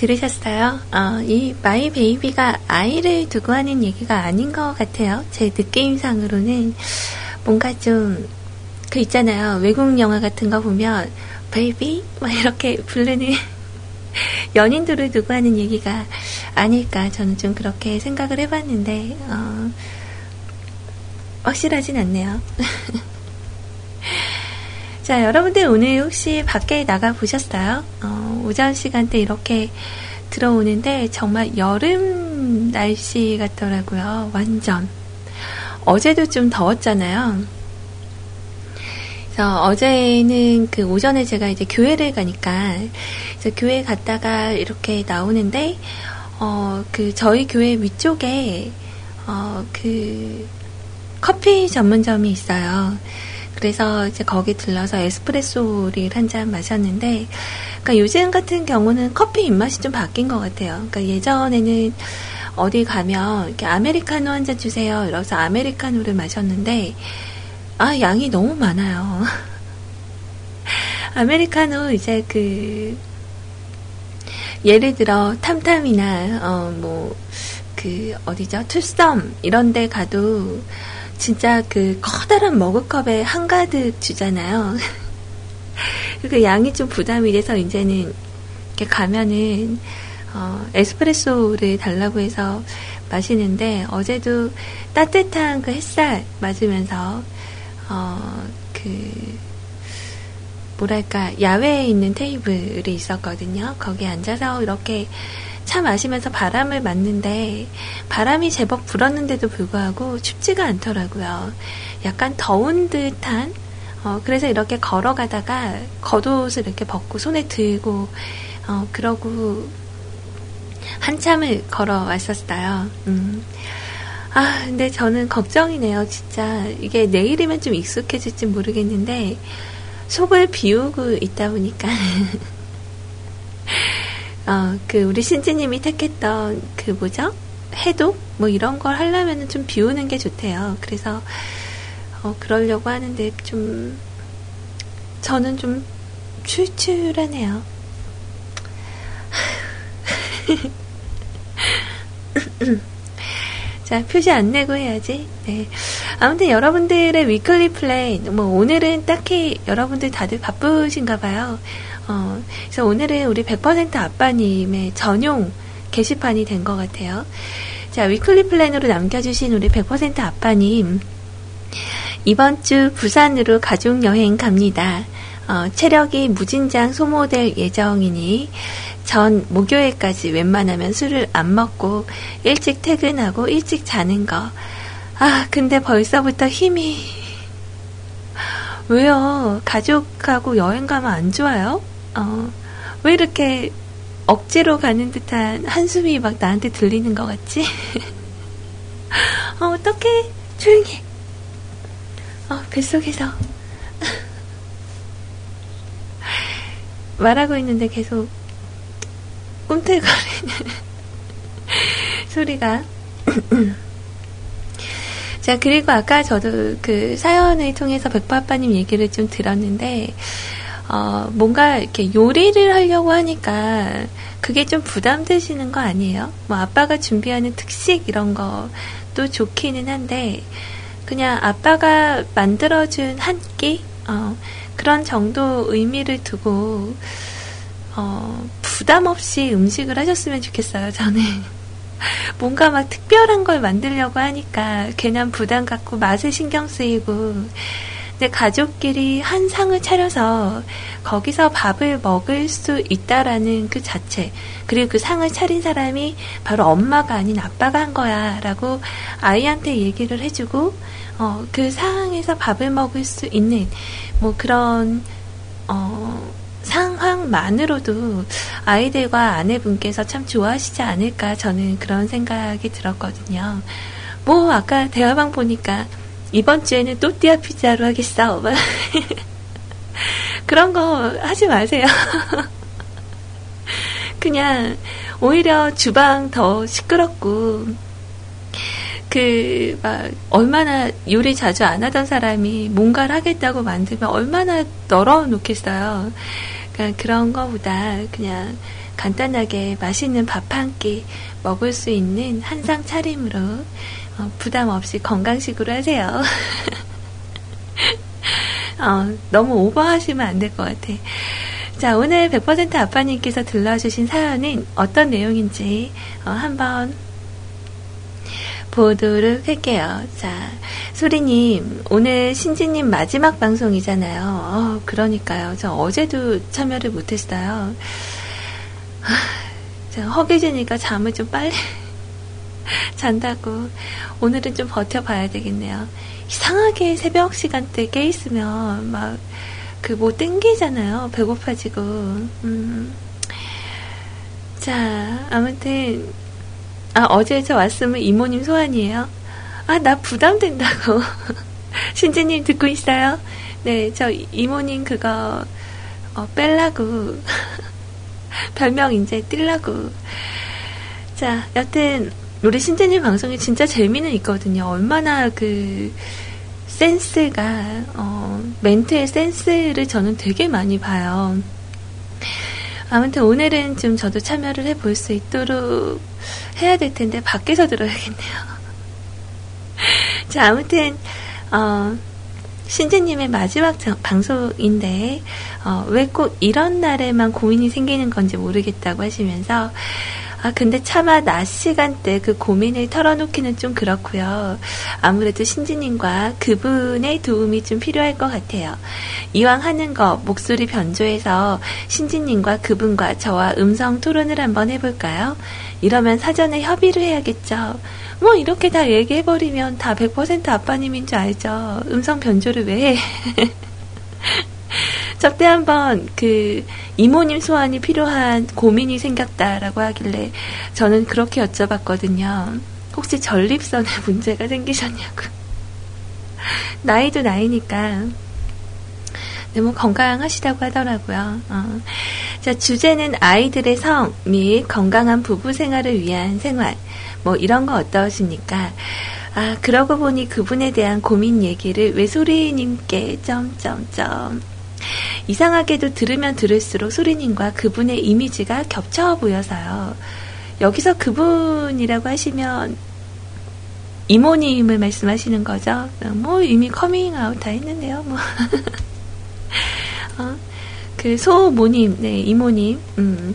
[SPEAKER 1] 들으셨어요? 어, 이 My Baby가 아이를 두고 하는 얘기가 아닌 것 같아요. 제 느낌상으로는 뭔가 좀 그 있잖아요. 외국 영화 같은 거 보면 baby 막 이렇게 부르는 연인들을 두고 하는 얘기가 아닐까 저는 좀 그렇게 생각을 해봤는데 어, 확실하진 않네요. 자, 여러분들 오늘 혹시 밖에 나가 보셨어요? 어, 오전 시간대 이렇게 들어오는데 정말 여름 날씨 같더라고요. 완전. 어제도 좀 더웠잖아요. 그래서 어제는 그 오전에 제가 이제 교회를 가니까 그래서 교회 갔다가 이렇게 나오는데 어 그 저희 교회 위쪽에 어 그 커피 전문점이 있어요. 그래서 이제 거기 들러서 에스프레소를 한 잔 마셨는데, 그러니까 요즘 같은 경우는 커피 입맛이 좀 바뀐 것 같아요. 그러니까 예전에는 어디 가면 이렇게 아메리카노 한 잔 주세요. 이러면서 아메리카노를 마셨는데, 아, 양이 너무 많아요. 아메리카노 이제 그, 예를 들어 탐탐이나, 어, 뭐, 그, 어디죠? 투썸, 이런 데 가도, 진짜 그 커다란 머그컵에 한가득 주잖아요. 그 양이 좀 부담이 돼서 이제는 이렇게 가면은 어, 에스프레소를 달라고 해서 마시는데 어제도 따뜻한 그 햇살 맞으면서 어, 그 뭐랄까 야외에 있는 테이블이 있었거든요. 거기에 앉아서 이렇게 차 마시면서 바람을 맞는데 바람이 제법 불었는데도 불구하고 춥지가 않더라고요. 약간 더운 듯한 어, 그래서 이렇게 걸어가다가 겉옷을 이렇게 벗고 손에 들고 어, 그러고 한참을 걸어왔었어요. 음. 아, 근데 저는 걱정이네요, 진짜. 이게 내일이면 좀 익숙해질지 모르겠는데, 속을 비우고 있다 보니까. 어, 그 우리 신지님이 택했던 그 뭐죠? 해독 뭐 이런 걸 하려면 좀 비우는 게 좋대요. 그래서 어, 그러려고 하는데 좀 저는 좀 출출하네요. 자, 표시 안 내고 해야지. 네. 아무튼 여러분들의 weekly plan, 뭐, 오늘은 딱히 여러분들 다들 바쁘신가 봐요. 어, 그래서 오늘은 우리 100% 아빠님의 전용 게시판이 된 것 같아요. 자, 위클리 플랜으로 남겨주신 우리 100% 아빠님. 이번 주 부산으로 가족여행 갑니다. 어, 체력이 무진장 소모될 예정이니 전 목요일까지 웬만하면 술을 안 먹고 일찍 퇴근하고 일찍 자는 거. 아, 근데 벌써부터 힘이. 왜요? 가족하고 여행 가면 안 좋아요? 어, 왜 이렇게 억지로 가는 듯한 한숨이 막 나한테 들리는 것 같지? 어, 어떡해. 조용히 해. 어, 뱃속에서. 말하고 있는데 계속 꿈틀거리는 소리가. 자, 그리고 아까 저도 그 사연을 통해서 백파아빠님 얘기를 좀 들었는데, 어, 뭔가 이렇게 요리를 하려고 하니까 그게 좀 부담되시는 거 아니에요? 뭐 아빠가 준비하는 특식 이런 것도 좋기는 한데 그냥 아빠가 만들어준 한 끼? 어, 그런 정도 의미를 두고 어, 부담 없이 음식을 하셨으면 좋겠어요, 저는. 뭔가 막 특별한 걸 만들려고 하니까 괜한 부담 갖고 맛에 신경 쓰이고 근데 가족끼리 한 상을 차려서 거기서 밥을 먹을 수 있다라는 그 자체, 그리고 그 상을 차린 사람이 바로 엄마가 아닌 아빠가 한 거야, 라고 아이한테 얘기를 해주고, 어, 그 상황에서 밥을 먹을 수 있는, 뭐 그런, 어, 상황만으로도 아이들과 아내분께서 참 좋아하시지 않을까 저는 그런 생각이 들었거든요. 뭐 아까 대화방 보니까 이번 주에는 또띠아 피자로 하겠어. 그런 거 하지 마세요. 그냥 오히려 주방 더 시끄럽고 그 막 얼마나 요리 자주 안 하던 사람이 뭔가를 하겠다고 만들면 얼마나 널어 놓겠어요. 그러니까 그런 거보다 그냥 간단하게 맛있는 밥 한 끼 먹을 수 있는 한상 차림으로 어, 부담 없이 건강식으로 하세요. 어, 너무 오버하시면 안 될 것 같아. 자, 오늘 100% 아빠님께서 들러주신 사연은 어떤 내용인지 어, 한번 보도록 할게요. 자, 소리님, 오늘 신지님 마지막 방송이잖아요. 어, 그러니까요. 저 어제도 참여를 못했어요. 하, 저 허기지니까 잠을 좀 빨리 잔다고. 오늘은 좀 버텨봐야 되겠네요. 이상하게 새벽 시간대 깨 있으면 막 그 뭐 땡기잖아요. 배고파지고. 음. 자, 아무튼 아 어제 저 왔으면 이모님 소환이에요. 아 나 부담된다고. 신지님 듣고 있어요? 네, 저 이모님 그거 어, 뺄라고 별명 이제 뜰라고. 자, 여튼 우리 신재님 방송이 진짜 재미는 있거든요. 얼마나 그 센스가 어, 멘트의 센스를 저는 되게 많이 봐요. 아무튼 오늘은 좀 저도 참여를 해볼 수 있도록 해야 될 텐데 밖에서 들어야겠네요. 자, 아무튼 어, 신재님의 마지막 장- 방송인데 어, 왜 꼭 이런 날에만 고민이 생기는 건지 모르겠다고 하시면서 아 근데 차마 낮 시간대 그 고민을 털어놓기는 좀 그렇고요. 아무래도 신지님과 그분의 도움이 좀 필요할 것 같아요. 이왕 하는 거 목소리 변조해서 신지님과 그분과 저와 음성 토론을 한번 해볼까요? 이러면 사전에 협의를 해야겠죠. 뭐 이렇게 다 얘기해버리면 다 100% 아빠님인 줄 알죠. 음성 변조를 왜 해? 저때 한번 그 이모님 소환이 필요한 고민이 생겼다라고 하길래 저는 그렇게 여쭤봤거든요. 혹시 전립선에 문제가 생기셨냐고. 나이도 나이니까. 너무 건강하시다고 하더라고요. 어. 자, 주제는 아이들의 성 및 건강한 부부 생활을 위한 생활. 뭐 이런 거 어떠십니까? 아, 그러고 보니 그분에 대한 고민 얘기를 왜 소리님께 점점점. 이상하게도 들으면 들을수록 소리님과 그분의 이미지가 겹쳐 보여서요. 여기서 그분이라고 하시면 이모님을 말씀하시는 거죠. 뭐 이미 커밍아웃 다 했는데요. 뭐. 어, 그 소모님, 네 이모님. 음.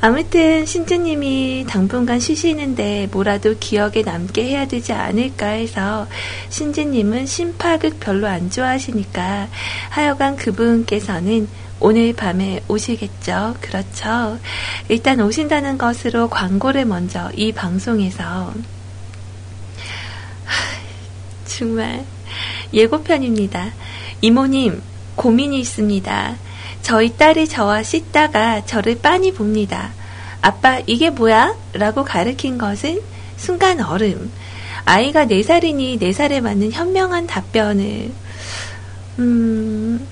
[SPEAKER 1] 아무튼 신주님이 당분간 쉬시는데 뭐라도 기억에 남게 해야 되지 않을까 해서 신지님은 심파극 별로 안 좋아하시니까 하여간 그분께서는 오늘 밤에 오시겠죠. 그렇죠. 일단 오신다는 것으로 광고를 먼저 이 방송에서 하, 정말 예고편입니다. 이모님 고민이 있습니다. 저희 딸이 저와 씻다가 저를 빤히 봅니다. 아빠, 이게 뭐야? 라고 가르친 것은 순간 얼음. 아이가 4살이니 4살에 맞는 현명한 답변을. 음,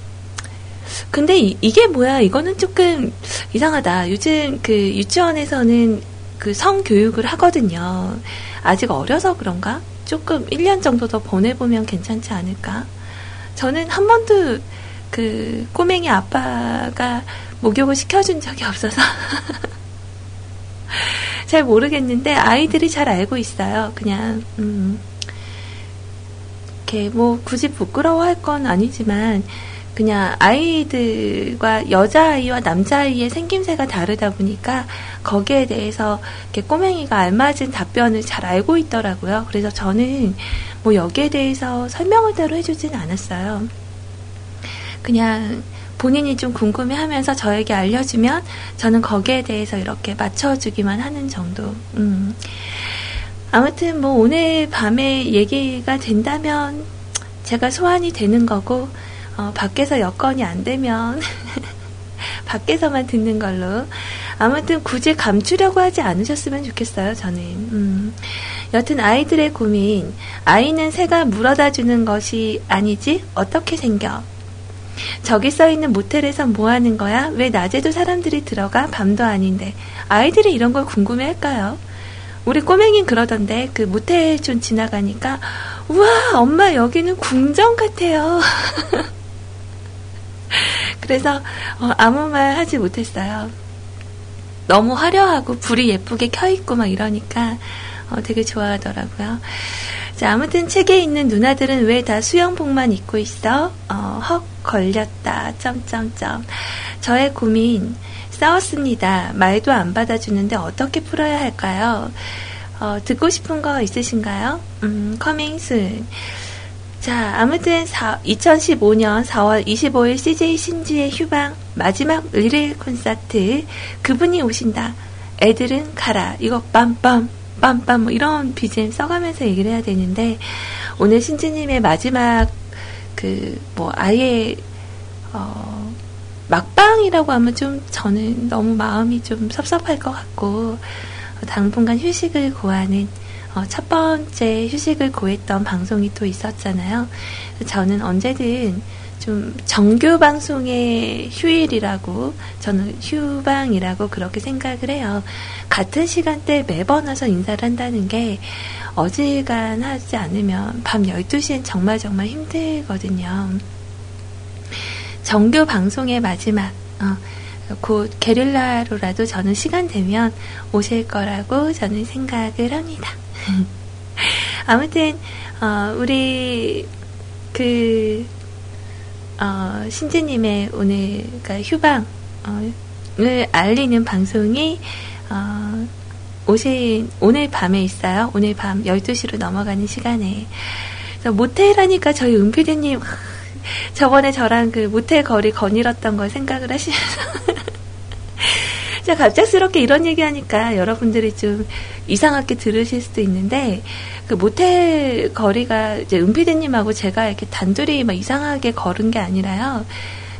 [SPEAKER 1] 근데 이, 게 뭐야? 이거는 조금 이상하다. 요즘 그 유치원에서는 그 성교육을 하거든요. 아직 어려서 그런가? 조금 1년 정도 더 보내보면 괜찮지 않을까? 저는 한 번도 그 꼬맹이 아빠가 목욕을 시켜준 적이 없어서 잘 모르겠는데 아이들이 잘 알고 있어요. 그냥 음, 이렇게 뭐 굳이 부끄러워할 건 아니지만 그냥 아이들과 여자아이와 남자아이의 생김새가 다르다 보니까 거기에 대해서 이렇게 꼬맹이가 알맞은 답변을 잘 알고 있더라고요. 그래서 저는 뭐 여기에 대해서 설명을 따로 해주진 않았어요. 그냥 본인이 좀 궁금해 하면서 저에게 알려주면 저는 거기에 대해서 이렇게 맞춰주기만 하는 정도. 음. 아무튼 뭐 오늘 밤에 얘기가 된다면 제가 소환이 되는 거고, 어, 밖에서 여건이 안 되면 밖에서만 듣는 걸로. 아무튼 굳이 감추려고 하지 않으셨으면 좋겠어요, 저는. 음. 여튼 아이들의 고민. 아이는 새가 물어다 주는 것이 아니지? 어떻게 생겨? 저기 써 있는 모텔에서 뭐 하는 거야? 왜 낮에도 사람들이 들어가? 밤도 아닌데. 아이들이 이런 걸 궁금해 할까요? 우리 꼬맹이는 그러던데, 그 모텔 좀 지나가니까, 우와, 엄마 여기는 궁전 같아요. 그래서, 어, 아무 말 하지 못했어요. 너무 화려하고 불이 예쁘게 켜있고 막 이러니까, 어, 되게 좋아하더라고요. 자, 아무튼 책에 있는 누나들은 왜 다 수영복만 입고 있어? 어, 헉, 걸렸다. 점점점. 저의 고민, 싸웠습니다. 말도 안 받아주는데 어떻게 풀어야 할까요? 어, 듣고 싶은 거 있으신가요? 음, coming soon. 자, 아무튼 2015년 4월 25일 CJ 신지의 휴방 마지막 의뢰 콘서트 그분이 오신다. 애들은 가라. 이거 빰빰 빰빰 뭐 이런 BGM 써가면서 얘기를 해야 되는데 오늘 신지님의 마지막 그 뭐 아예 어 막방이라고 하면 좀 저는 너무 마음이 좀 섭섭할 것 같고 당분간 휴식을 고하는 어, 첫 번째 휴식을 고했던 방송이 또 있었잖아요. 저는 언제든 좀 정규 방송의 휴일이라고 저는 휴방이라고 그렇게 생각을 해요. 같은 시간대 매번 와서 인사를 한다는 게 어지간하지 않으면 밤 12시엔 정말 정말 힘들거든요. 정규 방송의 마지막 어, 곧 게릴라로라도 저는 시간 되면 오실 거라고 저는 생각을 합니다. 아무튼 어, 우리 그 어, 신지님의 오늘 그러니까 휴방을 알리는 방송이 어, 오신 오늘 밤에 있어요. 오늘 밤 12시로 넘어가는 시간에 그래서 모텔 하니까 저희 은피디님 저번에 저랑 그 모텔 거리 거닐었던 걸 생각을 하시면서 제가 갑작스럽게 이런 얘기하니까 여러분들이 좀 이상하게 들으실 수도 있는데 그 모텔 거리가 이제 은피디님하고 제가 이렇게 단둘이 막 이상하게 걸은 게 아니라요.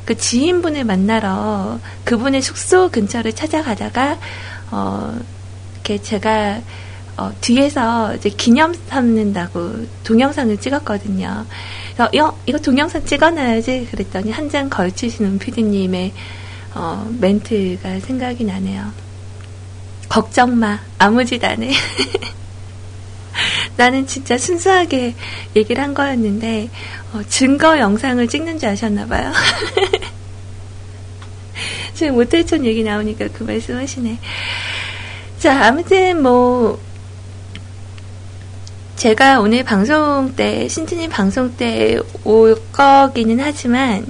[SPEAKER 1] 그 지인분을 만나러 그분의 숙소 근처를 찾아가다가 어 이렇게 제가 어, 뒤에서 이제 기념 삼는다고 동영상을 찍었거든요. 그래서 어, 이거 동영상 찍어놔야지 그랬더니 한 장 걸치신 은피디님의 어, 멘트가 생각이 나네요. 걱정 마. 아무 짓 안 해. 나는 진짜 순수하게 얘기를 한 거였는데, 어, 증거 영상을 찍는 줄 아셨나봐요. 지금 모텔촌 얘기 나오니까 그 말씀 하시네. 자, 아무튼 뭐, 제가 오늘 방송 때, 신트님 방송 때 올 거기는 하지만,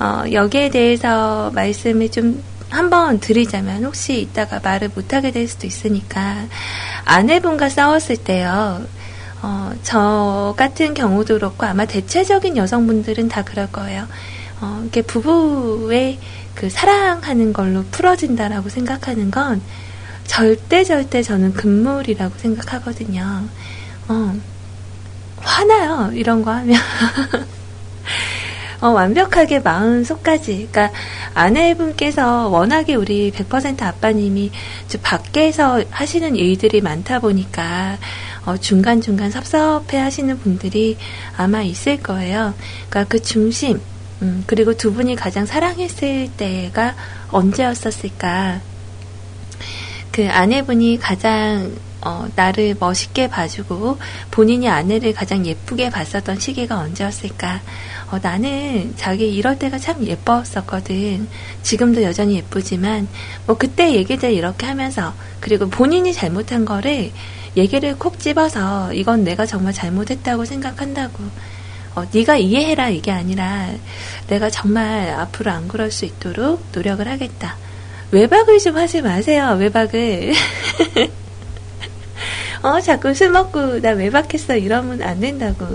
[SPEAKER 1] 어, 여기에 대해서 말씀을 좀 한번 드리자면 혹시 이따가 말을 못하게 될 수도 있으니까 아내분과 싸웠을 때요. 어, 저 같은 경우도 그렇고 아마 대체적인 여성분들은 다 그럴 거예요. 어, 이게 부부의 그 사랑하는 걸로 풀어진다라고 생각하는 건 절대 절대 저는 금물이라고 생각하거든요. 어, 화나요. 이런 거 하면. 어, 완벽하게 마음 속까지. 그러니까 아내분께서 워낙에 우리 100% 아빠님이 밖에서 하시는 일들이 많다 보니까 어, 중간중간 섭섭해 하시는 분들이 아마 있을 거예요. 그러니까 그 중심, 음, 그리고 두 분이 가장 사랑했을 때가 언제였었을까. 그 아내분이 가장 어, 나를 멋있게 봐주고 본인이 아내를 가장 예쁘게 봤었던 시기가 언제였을까? 어, 나는 자기 이럴 때가 참 예뻤었거든. 지금도 여전히 예쁘지만 뭐 그때 얘기들 이렇게 하면서 그리고 본인이 잘못한 거를 얘기를 콕 집어서 이건 내가 정말 잘못했다고 생각한다고. 어, 네가 이해해라 이게 아니라 내가 정말 앞으로 안 그럴 수 있도록 노력을 하겠다. 외박을 좀 하지 마세요. 외박을. 어, 자꾸 술 먹고 나 외박했어 이러면 안 된다고.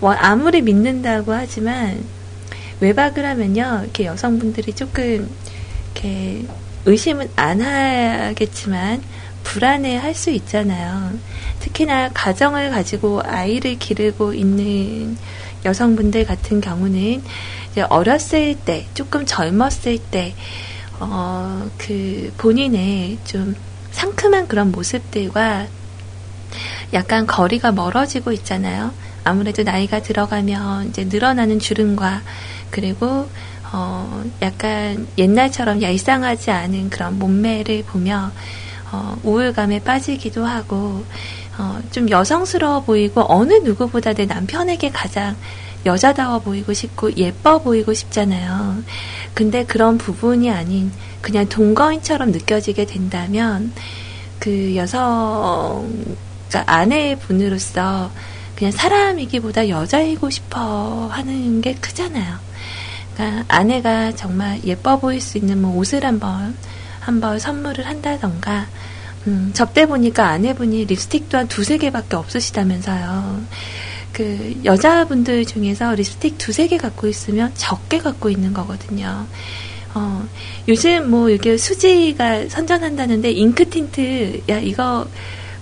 [SPEAKER 1] 뭐 아무리 믿는다고 하지만 외박을 하면요. 이렇게 여성분들이 조금 이렇게 의심은 안 하겠지만 불안해 할 수 있잖아요. 특히나 가정을 가지고 아이를 기르고 있는 여성분들 같은 경우는 이제 어렸을 때, 조금 젊었을 때, 어, 그 본인의 좀 상큼한 그런 모습들과 약간 거리가 멀어지고 있잖아요. 아무래도 나이가 들어가면 이제 늘어나는 주름과 그리고 어 약간 옛날처럼 얄쌍하지 않은 그런 몸매를 보며 어 우울감에 빠지기도 하고 어 좀 여성스러워 보이고 어느 누구보다 내 남편에게 가장 여자다워 보이고 싶고 예뻐 보이고 싶잖아요. 근데 그런 부분이 아닌 그냥 동거인처럼 느껴지게 된다면 그 여성 그러니까 아내분으로서 그냥 사람이기보다 여자이고 싶어 하는 게 크잖아요. 그러니까 아내가 정말 예뻐 보일 수 있는 뭐 옷을 한번 한번 선물을 한다던가 음, 접대 보니까 아내분이 립스틱도 한 두세 개밖에 없으시다면서요. 그 여자분들 중에서 립스틱 두세 개 갖고 있으면 적게 갖고 있는 거거든요. 어, 요즘 뭐 이게 수지가 선전한다는데 Ink Tint 야 이거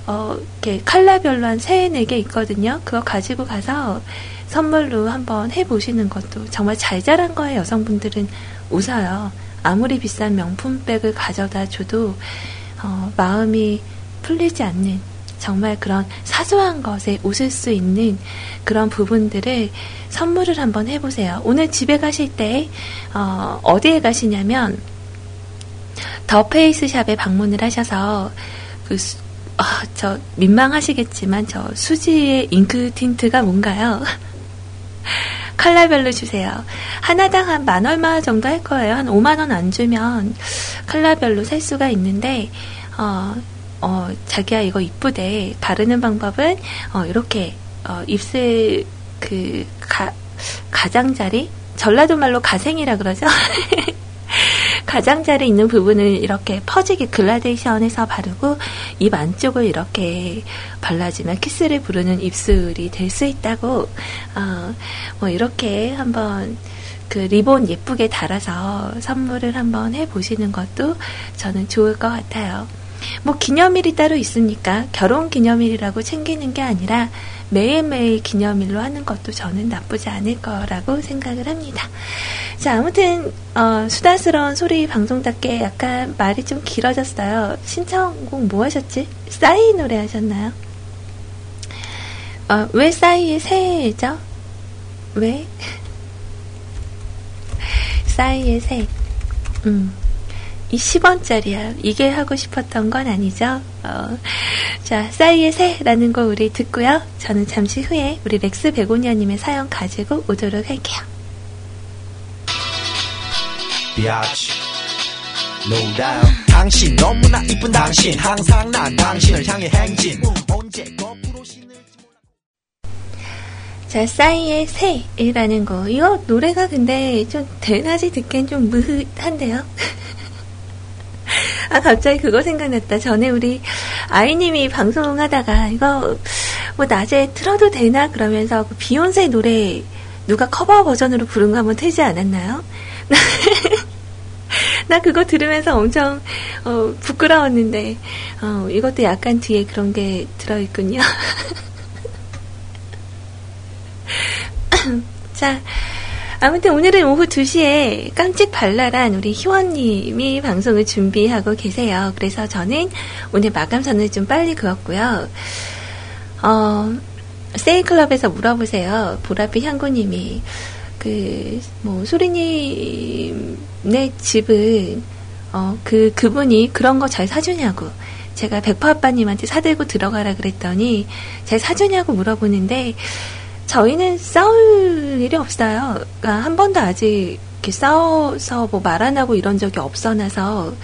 [SPEAKER 1] 어 이렇게 컬러별로 한 세 네 개 있거든요. 그거 가지고 가서 선물로 한번 해보시는 것도 정말 자잘한 거에 여성분들은 웃어요. 아무리 비싼 명품백을 가져다 줘도 어, 마음이 풀리지 않는 정말 그런 사소한 것에 웃을 수 있는 그런 부분들을 선물을 한번 해보세요. 오늘 집에 가실 때 어, 어디에 가시냐면 The Face Shop에 방문을 하셔서 그 수- 아, 저 민망하시겠지만 저 수지의 Ink Tint가 뭔가요? 컬러별로 주세요. 하나당 한 만 얼마 정도 할 거예요. 한 5만 원 안 주면 컬러별로 살 수가 있는데 어, 어, 자기야 이거 이쁘대. 바르는 방법은 어, 이렇게 어, 입술 그 가, 가장자리 전라도 말로 가생이라 그러죠. 가장자리 있는 부분을 이렇게 퍼지게 글라데이션해서 바르고 입 안쪽을 이렇게 발라주면 키스를 부르는 입술이 될 수 있다고 어, 뭐 이렇게 한번 그 리본 예쁘게 달아서 선물을 한번 해보시는 것도 저는 좋을 것 같아요. 뭐 기념일이 따로 있으니까 결혼 기념일이라고 챙기는 게 아니라 매일매일 기념일로 하는 것도 저는 나쁘지 않을 거라고 생각을 합니다. 자, 아무튼 어, 수다스러운 소리 방송답게 약간 말이 좀 길어졌어요. 신청곡 뭐 하셨지? 싸이 노래 하셨나요? 어, 왜 싸이의 새죠? 왜? 싸이의 새. 음. 이 10원짜리야. 이게 하고 싶었던 건 아니죠? 어, 자, 싸이의 새라는 거 우리 듣고요. 저는 잠시 후에 우리 렉스 베고니아님의 사연 가지고 오도록 할게요.
[SPEAKER 2] 비아치 No doubt 당신 너무나 이쁜 당신 항상 난 당신을 향해 행진 언제 거꾸로 신을지
[SPEAKER 1] 자, 싸이의 새이라는 거. 이거 노래가 근데 좀 대낮에 듣기엔 좀 무흐한데요? 아, 갑자기 그거 생각났다. 전에 우리 아이님이 방송하다가 이거 뭐 낮에 틀어도 되나? 그러면서 그 비욘세 노래 누가 커버 버전으로 부른 거 한번 틀지 않았나요? 나 그거 들으면서 엄청 어, 부끄러웠는데 어, 이것도 약간 뒤에 그런 게 들어있군요. 자, 아무튼 오늘은 오후 2시에 깜찍 발랄한 우리 희원님이 방송을 준비하고 계세요. 그래서 저는 오늘 마감선을 좀 빨리 그었고요. 어, 세이클럽에서 물어보세요. 보라빛 향구님이. 그, 뭐, 소리님의 집은, 어, 그, 그분이 그런 거 잘 사주냐고. 제가 백퍼 아빠님한테 사들고 들어가라 그랬더니, 잘 사주냐고 물어보는데, 저희는 싸울 일이 없어요. 그러니까 한 번도 아직 이렇게 싸워서 뭐 말 안 하고 이런 적이 없어놔서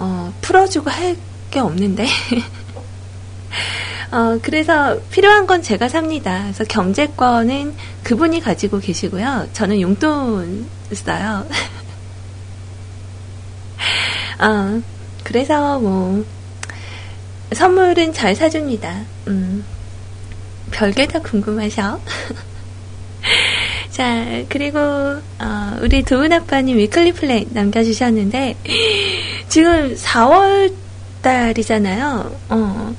[SPEAKER 1] 어, 풀어주고 할 게 없는데. 어, 그래서 필요한 건 제가 삽니다. 그래서 경제권은 그분이 가지고 계시고요. 저는 용돈 써요. 어, 그래서 뭐 선물은 잘 사줍니다. 음. 별게 다 궁금하셔. 자, 그리고, 어, 우리 도은 아빠님 weekly plan 남겨주셨는데, 지금 4월 달이잖아요. 어.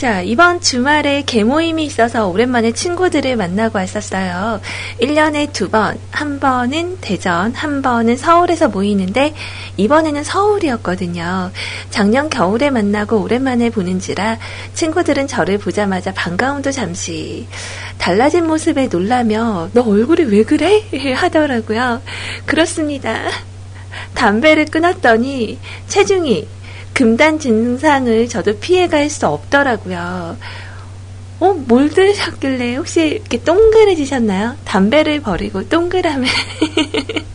[SPEAKER 1] 자, 이번 주말에 개모임이 있어서 오랜만에 친구들을 만나고 왔었어요. 1년에 두 번, 한 번은 대전, 한 번은 서울에서 모이는데, 이번에는 서울이었거든요. 작년 겨울에 만나고 오랜만에 보는지라 친구들은 저를 보자마자 반가움도 잠시 달라진 모습에 놀라며 너 얼굴이 왜 그래? 하더라고요. 그렇습니다. 담배를 끊었더니 체중이 금단 증상을 저도 피해갈 수 없더라고요. 어, 뭘 들으셨길래 혹시 이렇게 동그래지셨나요? 담배를 버리고 동그라미.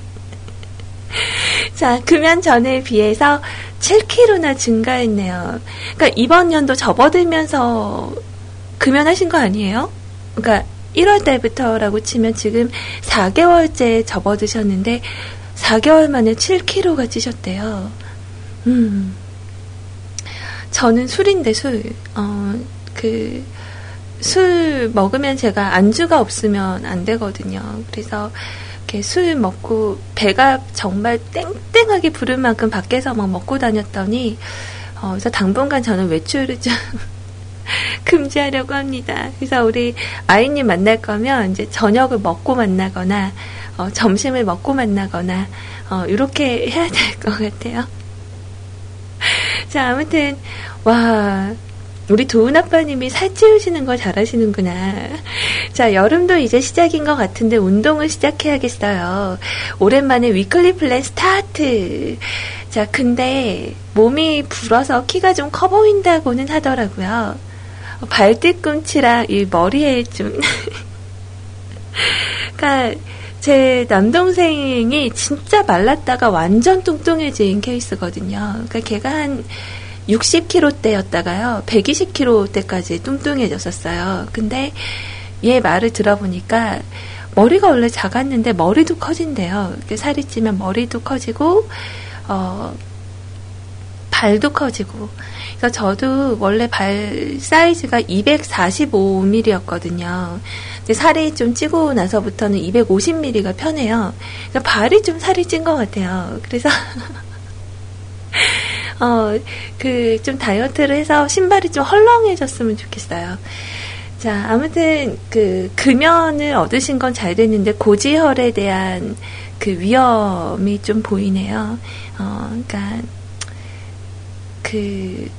[SPEAKER 1] 자, 금연 전에 비해서 7kg나 증가했네요. 그러니까 이번 연도 접어들면서 금연하신 거 아니에요? 그러니까 1월 달부터라고 치면 지금 4개월째 접어드셨는데 4개월 만에 7kg가 찌셨대요. 음. 저는 술인데 술. 어, 그 술 먹으면 제가 안주가 없으면 안 되거든요. 그래서 이렇게 술 먹고 배가 정말 땡땡하게 부를 만큼 밖에서 막 먹고 다녔더니 어, 그래서 당분간 저는 외출을 좀 금지하려고 합니다. 그래서 우리 아이님 만날 거면 이제 저녁을 먹고 만나거나 어, 점심을 먹고 만나거나 어, 이렇게 해야 될 것 같아요. 자, 아무튼 와 우리 도훈 아빠님이 살찌우시는 거 잘하시는구나. 자, 여름도 이제 시작인 것 같은데 운동을 시작해야겠어요. 오랜만에 weekly plan 스타트. 자, 근데 몸이 불어서 키가 좀 커 보인다고는 하더라고요. 발 뒤꿈치랑 이 머리에 좀. 그러니까 제 남동생이 진짜 말랐다가 완전 뚱뚱해진 케이스거든요. 그러니까 걔가 한 60kg대였다가요, 120kg대까지 뚱뚱해졌었어요. 근데 얘 말을 들어보니까 머리가 원래 작았는데 머리도 커진대요. 살이 찌면 머리도 커지고, 어, 발도 커지고. 그래서 저도 원래 발 사이즈가 245mm였거든요. 살이 좀 찌고 나서부터는 250mm가 편해요. 그래서 발이 좀 살이 찐 것 같아요. 그래서 어, 그, 좀 다이어트를 해서 신발이 좀 헐렁해졌으면 좋겠어요. 자, 아무튼, 그, 금연을 얻으신 건 잘 됐는데, 고지혈에 대한 그 위험이 좀 보이네요. 어, 그니까, 그,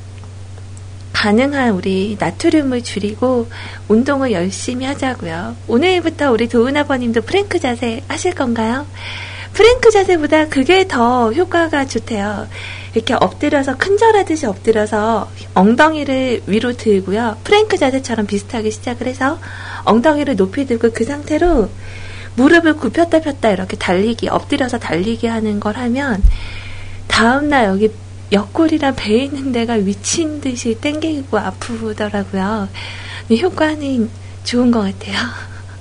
[SPEAKER 1] 가능한 우리 나트륨을 줄이고 운동을 열심히 하자고요. 오늘부터 우리 도은 아버님도 프랭크 자세 하실 건가요? 프랭크 자세보다 그게 더 효과가 좋대요. 이렇게 엎드려서 큰절하듯이 엎드려서 엉덩이를 위로 들고요. 프랭크 자세처럼 비슷하게 시작을 해서 엉덩이를 높이 들고 그 상태로 무릎을 굽혔다 폈다 이렇게 달리기, 엎드려서 달리기 하는 걸 하면 다음날 여기 옆구리랑 배 있는 데가 미친 듯이 땡기고 아프더라고요. 효과는 좋은 것 같아요.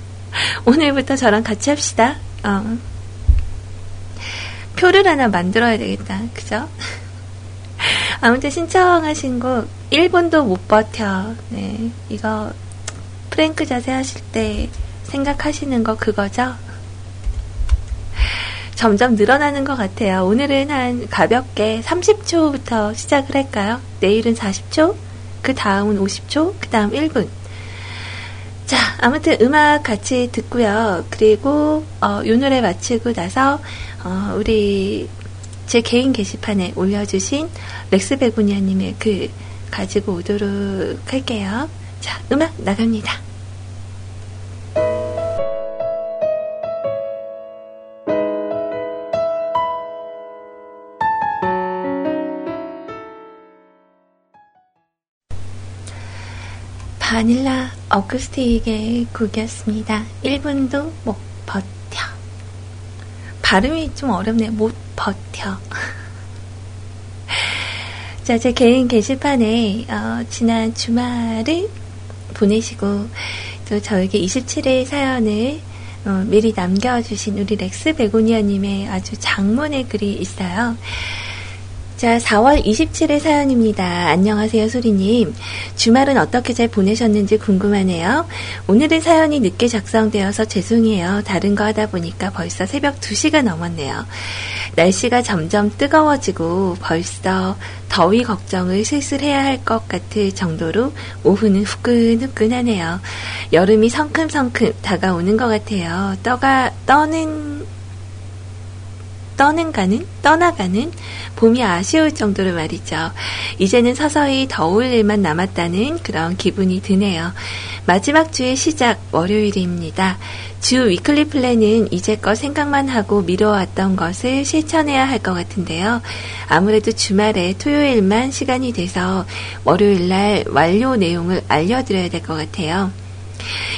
[SPEAKER 1] 오늘부터 저랑 같이 합시다. 어. 표를 하나 만들어야 되겠다. 그죠? 아무튼 신청하신 곡 1분도 못 버텨. 네. 이거 프랭크 자세 하실 때 생각하시는 거 그거죠? 점점 늘어나는 것 같아요. 오늘은 한 가볍게 30초부터 시작을 할까요? 내일은 40초, 그 다음은 50초, 그 다음 1분. 자, 아무튼 음악 같이 듣고요. 그리고 어, 이 노래 마치고 나서 어, 우리 제 개인 게시판에 올려주신 렉스 베고니아님의 글 가지고 오도록 할게요. 자, 음악 나갑니다. 바닐라 어쿠스틱의 곡이었습니다. 1분도 못 버텨. 발음이 좀 어렵네. 못 버텨. 자, 제 개인 게시판에 어, 지난 주말을 보내시고 또 저에게 27일 사연을 어, 미리 남겨주신 우리 렉스 베고니아님의 아주 장문의 글이 있어요. 자, 4월 27일 사연입니다. 안녕하세요, 소리님. 주말은 어떻게 잘 보내셨는지 궁금하네요. 오늘은 사연이 늦게 작성되어서 죄송해요. 다른 거 하다 보니까 벌써 새벽 2시가 넘었네요. 날씨가 점점 뜨거워지고 벌써 더위 걱정을 슬슬 해야 할 것 같을 정도로 오후는 후끈후끈하네요. 여름이 성큼성큼 다가오는 것 같아요. 떠가, 떠는, 떠는 가는? 떠나가는? 봄이 아쉬울 정도로 말이죠. 이제는 서서히 더울 일만 남았다는 그런 기분이 드네요. 마지막 주의 시작, 월요일입니다. 주 weekly plan은 이제껏 생각만 하고 미뤄왔던 것을 실천해야 할 것 같은데요. 아무래도 주말에 토요일만 시간이 돼서 월요일날 완료 내용을 알려드려야 될 것 같아요.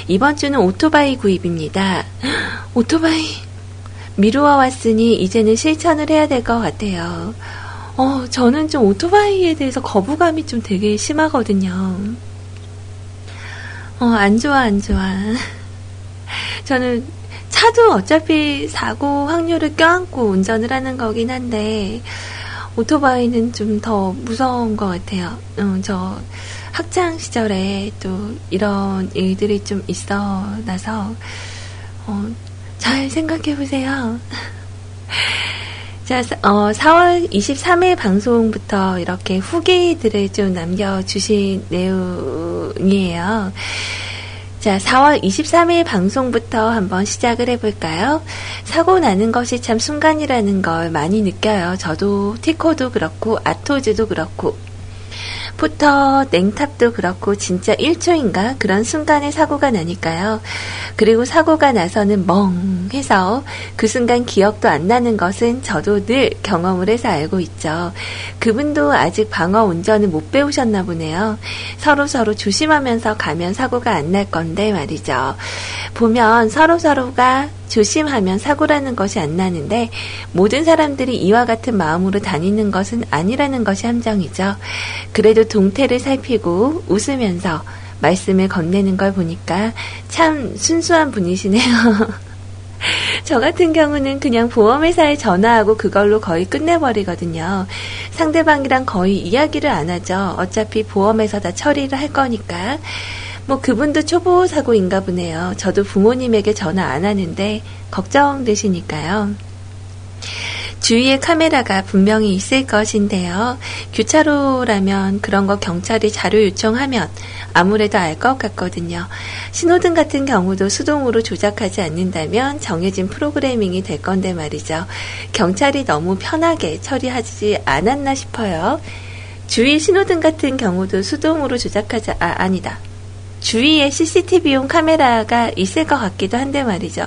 [SPEAKER 1] 이번 주는 오토바이 구입입니다. 오토바이. 미루어 왔으니 이제는 실천을 해야 될 것 같아요. 어, 저는 좀 오토바이에 대해서 거부감이 좀 되게 심하거든요. 어, 안 좋아, 안 좋아. 저는 차도 어차피 사고 확률을 껴안고 운전을 하는 거긴 한데, 오토바이는 좀 더 무서운 것 같아요. 어, 저, 학창 시절에 또 이런 일들이 좀 있어 나서 어, 잘 생각해 보세요. 자, 어, 4월 23일 방송부터 이렇게 후기들을 좀 남겨주신 내용이에요. 자, 4월 23일 방송부터 한번 시작을 해볼까요? 사고 나는 것이 참 순간이라는 걸 많이 느껴요. 저도 티코도 그렇고, 아토즈도 그렇고, 포터 냉탑도 그렇고 진짜 1초인가 그런 순간에 사고가 나니까요. 그리고 사고가 나서는 멍해서 그 순간 기억도 안 나는 것은 저도 늘 경험을 해서 알고 있죠. 그분도 아직 방어 운전을 못 배우셨나 보네요. 서로 서로 조심하면서 가면 사고가 안 날 건데 말이죠. 보면 서로 서로가 조심하면 사고라는 것이 안 나는데 모든 사람들이 이와 같은 마음으로 다니는 것은 아니라는 것이 함정이죠. 그래도 동태를 살피고 웃으면서 말씀을 건네는 걸 보니까 참 순수한 분이시네요. 저 같은 경우는 그냥 보험회사에 전화하고 그걸로 거의 끝내버리거든요. 상대방이랑 거의 이야기를 안 하죠. 어차피 보험에서 다 처리를 할 거니까. 뭐 그분도 초보 사고인가 보네요. 저도 부모님에게 전화 안 하는데 걱정되시니까요. 주위에 카메라가 분명히 있을 것인데요. 교차로라면 그런 거 경찰이 자료 요청하면 아무래도 알 것 같거든요. 신호등 같은 경우도 수동으로 조작하지 않는다면 정해진 프로그래밍이 될 건데 말이죠. 경찰이 너무 편하게 처리하지 않았나 싶어요. 주위 신호등 같은 경우도 수동으로 조작하지, 아, 아니다. 주위에 CCTV용 카메라가 있을 것 같기도 한데 말이죠.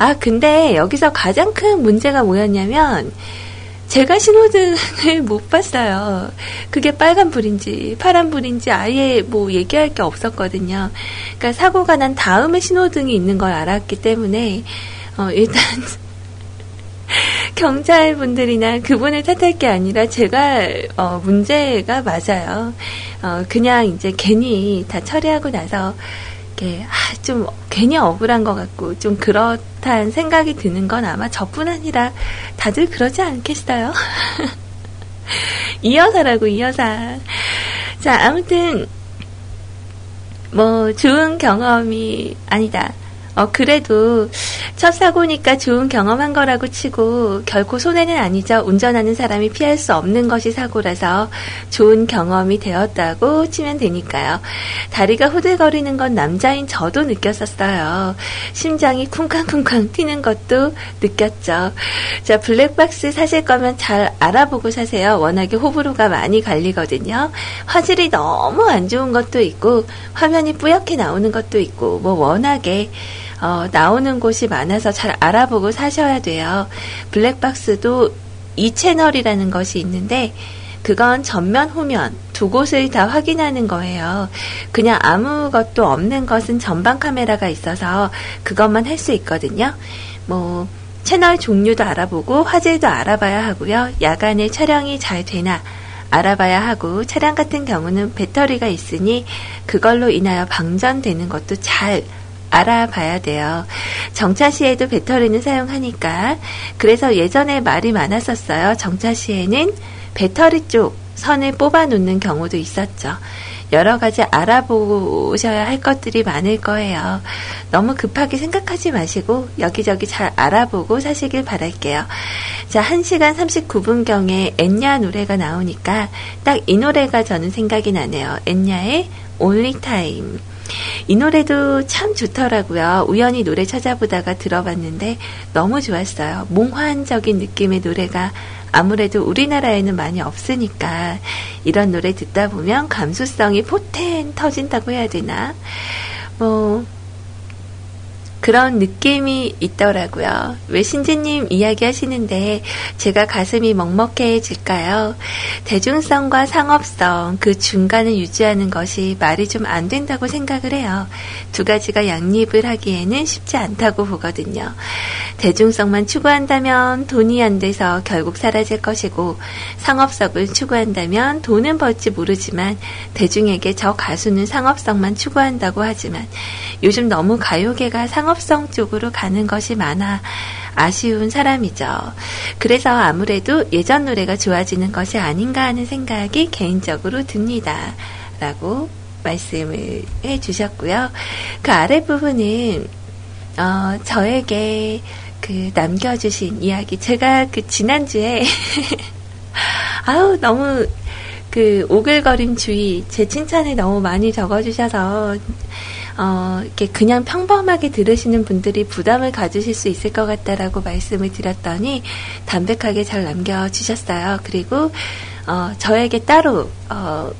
[SPEAKER 1] 아, 근데 여기서 가장 큰 문제가 뭐였냐면, 제가 신호등을 못 봤어요. 그게 빨간불인지 파란불인지 아예 뭐 얘기할 게 없었거든요. 그러니까 사고가 난 다음에 신호등이 있는 걸 알았기 때문에, 어, 일단, 경찰분들이나 그분을 탓할 게 아니라 제가 어, 문제가 맞아요. 어, 그냥 이제 괜히 다 처리하고 나서 이렇게 아, 좀 괜히 억울한 것 같고 좀 그렇다는 생각이 드는 건 아마 저뿐 아니라 다들 그러지 않겠어요? 이 여사라고 이 여사. 자 아무튼 뭐 좋은 경험이 아니다. 어, 그래도 첫 사고니까 좋은 경험한 거라고 치고 결코 손해는 아니죠. 운전하는 사람이 피할 수 없는 것이 사고라서 좋은 경험이 되었다고 치면 되니까요. 다리가 후들거리는 건 남자인 저도 느꼈었어요. 심장이 쿵쾅쿵쾅 튀는 것도 느꼈죠. 자, 블랙박스 사실 거면 잘 알아보고 사세요. 워낙에 호불호가 많이 갈리거든요. 화질이 너무 안 좋은 것도 있고 화면이 뿌옇게 나오는 것도 있고 뭐 워낙에 어, 나오는 곳이 많아서 잘 알아보고 사셔야 돼요. 블랙박스도 이 채널이라는 것이 있는데 그건 전면, 후면 두 곳을 다 확인하는 거예요. 그냥 아무것도 없는 것은 전방 카메라가 있어서 그것만 할 수 있거든요. 뭐 채널 종류도 알아보고 화질도 알아봐야 하고요. 야간에 촬영이 잘 되나 알아봐야 하고 차량 같은 경우는 배터리가 있으니 그걸로 인하여 방전되는 것도 잘 알아봐야 돼요. 정차 시에도 배터리는 사용하니까. 그래서 예전에 말이 많았었어요. 정차 시에는 배터리 쪽 선을 뽑아 놓는 경우도 있었죠. 여러 가지 알아보셔야 할 것들이 많을 거예요. 너무 급하게 생각하지 마시고 여기저기 잘 알아보고 사시길 바랄게요. 자, 1시간 39분경에 엔야 노래가 나오니까 딱 이 노래가 저는 생각이 나네요. 엔야의 Only Time. 이 노래도 참 좋더라고요. 우연히 노래 찾아보다가 들어봤는데 너무 좋았어요. 몽환적인 느낌의 노래가 아무래도 우리나라에는 많이 없으니까 이런 노래 듣다 보면 감수성이 포텐 터진다고 해야 되나? 뭐, 그런 느낌이 있더라고요. 왜 신지님 이야기 하시는데 제가 가슴이 먹먹해질까요? 대중성과 상업성, 그 중간을 유지하는 것이 말이 좀 안 된다고 생각을 해요. 두 가지가 양립을 하기에는 쉽지 않다고 보거든요. 대중성만 추구한다면 돈이 안 돼서 결국 사라질 것이고 상업성을 추구한다면 돈은 벌지 모르지만 대중에게 저 가수는 상업성만 추구한다고 하지만 요즘 너무 가요계가 상업 성 쪽으로 가는 것이 많아 아쉬운 사람이죠. 그래서 아무래도 예전 노래가 좋아지는 것이 아닌가 하는 생각이 개인적으로 듭니다. 라고 말씀을 해 주셨고요. 그 아랫부분은, 어, 저에게 그 남겨주신 이야기. 제가 그 지난주에, 아우, 너무 그 오글거림 주의, 제 칭찬을 너무 많이 적어주셔서, 어, 이렇게 그냥 평범하게 들으시는 분들이 부담을 가지실 수 있을 것 같다라고 말씀을 드렸더니 담백하게 잘 남겨주셨어요. 그리고, 어, 저에게 따로, 어,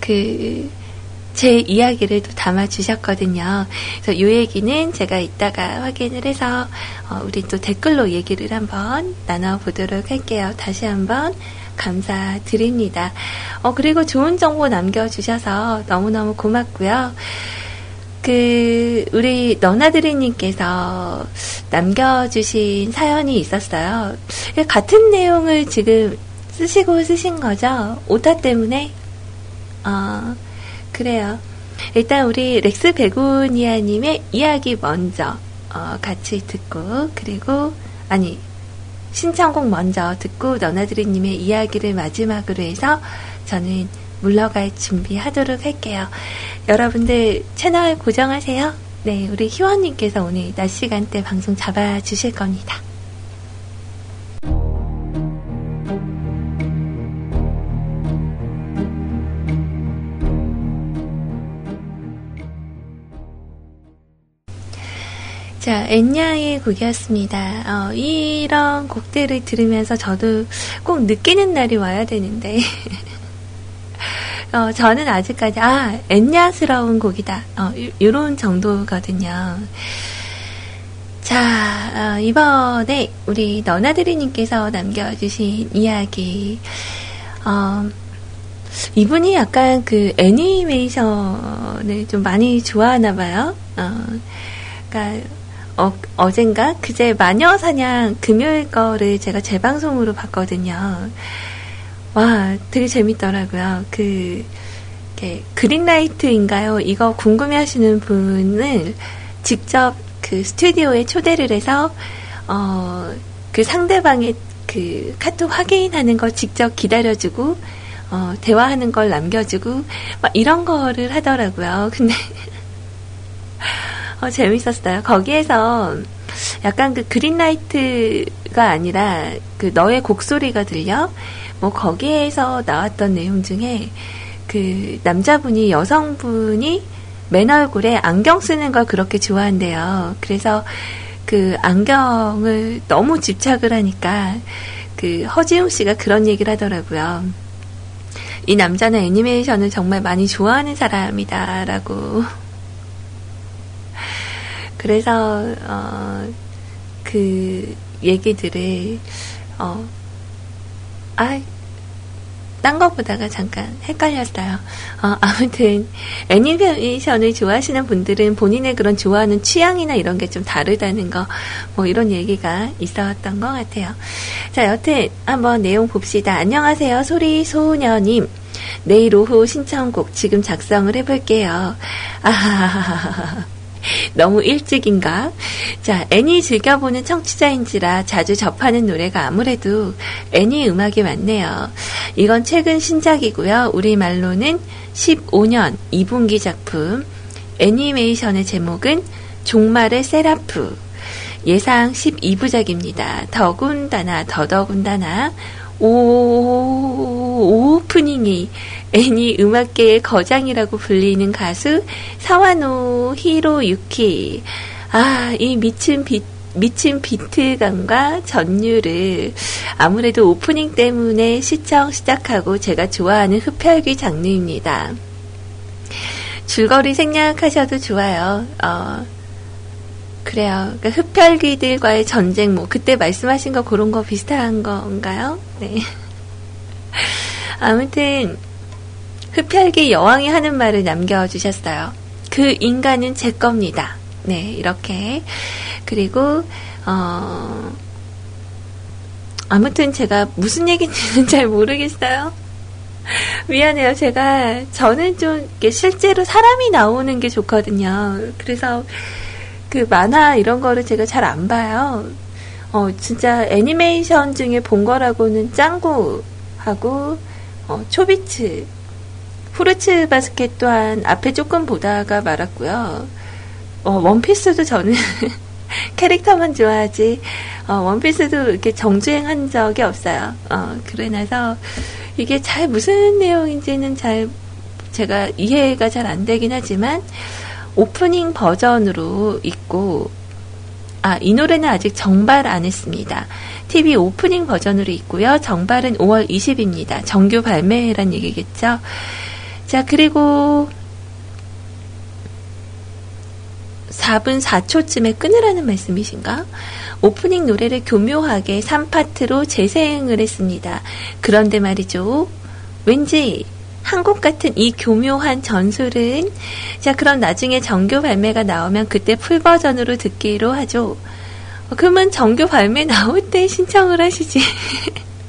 [SPEAKER 1] 그, 제 이야기를 또 담아 주셨거든요. 그래서 이 얘기는 제가 이따가 확인을 해서, 어, 우리 또 댓글로 얘기를 한번 나눠 보도록 할게요. 다시 한번 감사드립니다. 어, 그리고 좋은 정보 남겨주셔서 너무너무 고맙고요. 그, 우리 너나드리님께서 남겨주신 사연이 있었어요. 같은 내용을 지금 쓰시고 쓰신 거죠? 오타 때문에? 어, 그래요. 일단 우리 렉스 베고니아님의 이야기 먼저 어, 같이 듣고 그리고 아니 신청곡 먼저 듣고 너나드리님의 이야기를 마지막으로 해서 저는 물러갈 준비하도록 할게요. 여러분들 채널 고정하세요. 네, 우리 희원님께서 오늘 낮 시간대 방송 잡아주실 겁니다. 자, 엔냐의 곡이었습니다. 어, 이런 곡들을 들으면서 저도 꼭 느끼는 날이 와야 되는데, 어, 저는 아직까지, 아, 엔냐스러운 곡이다. 어, 요런 정도거든요. 자, 어, 이번에 우리 너나드리님께서 남겨주신 이야기, 어, 이분이 약간 그 애니메이션을 좀 많이 좋아하나 봐요. 어, 그러니까 어, 어젠가 그제 마녀 사냥 금요일 거를 제가 재방송으로 봤거든요. 와, 되게 재밌더라고요. 그, 이렇게 그린라이트인가요? 이거 궁금해 하시는 분을 직접 그 스튜디오에 초대를 해서, 어, 그 상대방의 그 카톡 확인하는 걸 직접 기다려주고, 어, 대화하는 걸 남겨주고, 막 이런 거를 하더라고요. 근데, 어, 재밌었어요. 거기에서 약간 그 그린라이트가 아니라 그 너의 곡소리가 들려? 뭐 거기에서 나왔던 내용 중에 그 남자분이 여성분이 맨 얼굴에 안경 쓰는 걸 그렇게 좋아한대요. 그래서 그 안경을 너무 집착을 하니까 그 허지웅 씨가 그런 얘기를 하더라고요. 이 남자는 애니메이션을 정말 많이 좋아하는 사람이다라고 그래서 어, 그 얘기들을 어, 아, 딴 거 보다가 잠깐 헷갈렸어요. 어, 아무튼 애니메이션을 좋아하시는 분들은 본인의 그런 좋아하는 취향이나 이런 게 좀 다르다는 거, 뭐 이런 얘기가 있었던 것 같아요. 자, 여튼 한번 내용 봅시다. 안녕하세요, 소리 소녀님. 내일 오후 신청곡 지금 작성을 해볼게요. 아하하하하. 너무 일찍인가? 자, 애니 즐겨보는 청취자인지라 자주 접하는 노래가 아무래도 애니 음악이 많네요. 이건 최근 신작이고요. 우리말로는 15년 2분기 작품. 애니메이션의 제목은 종말의 세라프. 예상 12부작입니다. 더군다나 더더군다나 오, 오프닝이 애니 음악계의 거장이라고 불리는 가수 사와노 히로유키. 아, 이 미친 비, 미친 비트감과 전율을 아무래도 오프닝 때문에 시청 시작하고 제가 좋아하는 흡혈귀 장르입니다. 줄거리 생략하셔도 좋아요. 어, 그래요. 그러니까 흡혈귀들과의 전쟁, 뭐, 그때 말씀하신 거 그런 거 비슷한 건가요? 네. 아무튼, 흡혈귀 여왕이 하는 말을 남겨주셨어요. 그 인간은 제 겁니다. 네, 이렇게. 그리고, 어, 아무튼 제가 무슨 얘기인지는 잘 모르겠어요. 미안해요. 제가, 저는 좀, 실제로 사람이 나오는 게 좋거든요. 그래서, 그 만화 이런 거를 제가 잘 안 봐요. 어, 진짜 애니메이션 중에 본 거라고는 짱구하고, 어, 초비츠. 후르츠 바스켓 또한 앞에 조금 보다가 말았고요. 어, 원피스도 저는 캐릭터만 좋아하지, 어, 원피스도 이렇게 정주행한 적이 없어요. 어, 그래 나서 이게 잘 무슨 내용인지는 잘 제가 이해가 잘 안 되긴 하지만 오프닝 버전으로 있고 아, 이 노래는 아직 정발 안 했습니다. TV 오프닝 버전으로 있고요. 정발은 5월 20입니다. 정규 발매란 얘기겠죠. 자, 그리고 4분 4초쯤에 끊으라는 말씀이신가? 오프닝 노래를 교묘하게 3파트로 재생을 했습니다. 그런데 말이죠. 왠지 한국 같은 이 교묘한 전술은 자 그럼 나중에 정규 발매가 나오면 그때 풀 버전으로 듣기로 하죠. 어, 그러면 정규 발매 나올 때 신청을 하시지.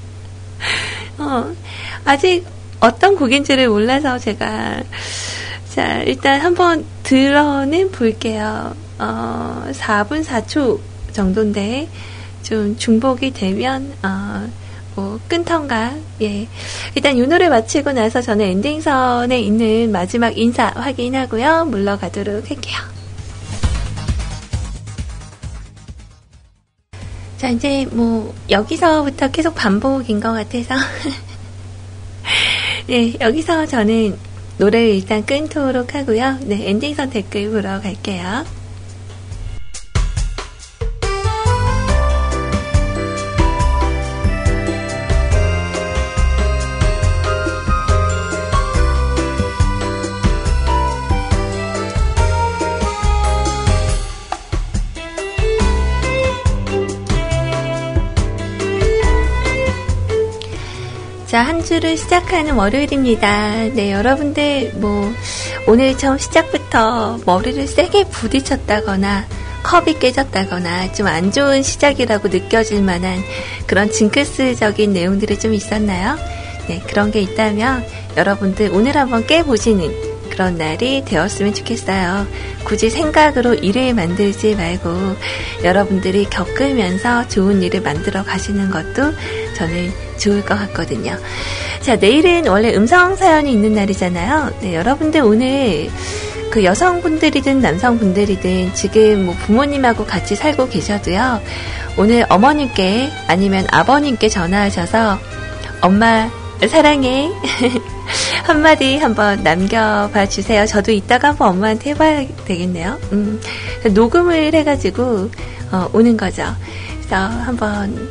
[SPEAKER 1] 어, 아직 어떤 곡인지를 몰라서 제가 자 일단 한번 들어는 볼게요. 어, 4분 4초 정도인데 좀 중복이 되면 어, 뭐 끊던가 예 일단 이 노래 마치고 나서 저는 엔딩선에 있는 마지막 인사 확인하고요 물러가도록 할게요. 자 이제 뭐 여기서부터 계속 반복인 것 같아서 네 여기서 저는 노래를 일단 끊도록 하고요 네 엔딩선 댓글 보러 갈게요. 자, 한 주를 시작하는 월요일입니다. 네, 여러분들, 뭐, 오늘 처음 시작부터 머리를 세게 부딪혔다거나, 컵이 깨졌다거나, 좀 안 좋은 시작이라고 느껴질 만한 그런 징크스적인 내용들이 좀 있었나요? 네, 그런 게 있다면, 여러분들 오늘 한번 깨보시는 그런 날이 되었으면 좋겠어요. 굳이 생각으로 일을 만들지 말고 여러분들이 겪으면서 좋은 일을 만들어 가시는 것도 저는 좋을 것 같거든요. 자, 내일은 원래 음성 사연이 있는 날이잖아요. 네, 여러분들 오늘 그 여성분들이든 남성분들이든 지금 뭐 부모님하고 같이 살고 계셔도요. 오늘 어머님께 아니면 아버님께 전화하셔서 엄마 사랑해. 한마디 한번 남겨봐 주세요. 저도 이따가 한번 엄마한테 해봐야 되겠네요. 음, 녹음을 해가지고, 어, 오는 거죠. 그래서 한번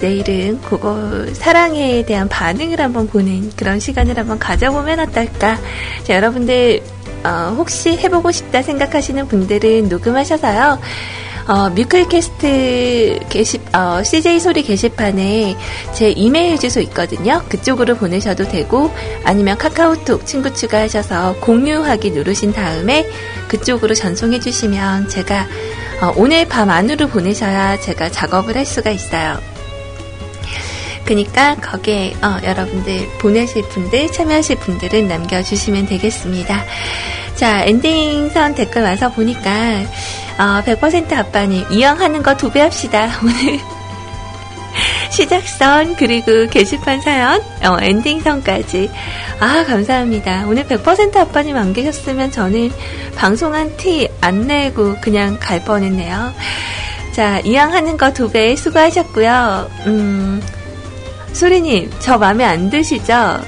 [SPEAKER 1] 내일은 그거 사랑에 대한 반응을 한번 보는 그런 시간을 한번 가져보면 어떨까. 자, 여러분들, 어, 혹시 해보고 싶다 생각하시는 분들은 녹음하셔서요. 어, 뮤클캐스트 게시, 어, CJ 소리 게시판에 제 이메일 주소 있거든요. 그쪽으로 보내셔도 되고, 아니면 카카오톡 친구 추가하셔서 공유하기 누르신 다음에 그쪽으로 전송해 주시면 제가 어, 오늘 밤 안으로 보내셔야 제가 작업을 할 수가 있어요. 그니까 거기에 어, 여러분들 보내실 분들 참여하실 분들은 남겨주시면 되겠습니다. 자 엔딩선 댓글 와서 보니까 어, 100% 아빠님 이왕 하는 거 두 배 합시다. 오늘 시작선 그리고 게시판 사연 어, 엔딩선까지. 아 감사합니다. 오늘 100% 아빠님 안 계셨으면 저는 방송한 티 안 내고 그냥 갈 뻔했네요. 자 이왕 하는 거 두 배 수고하셨고요. 음 소리님, 저 마음에 안 드시죠?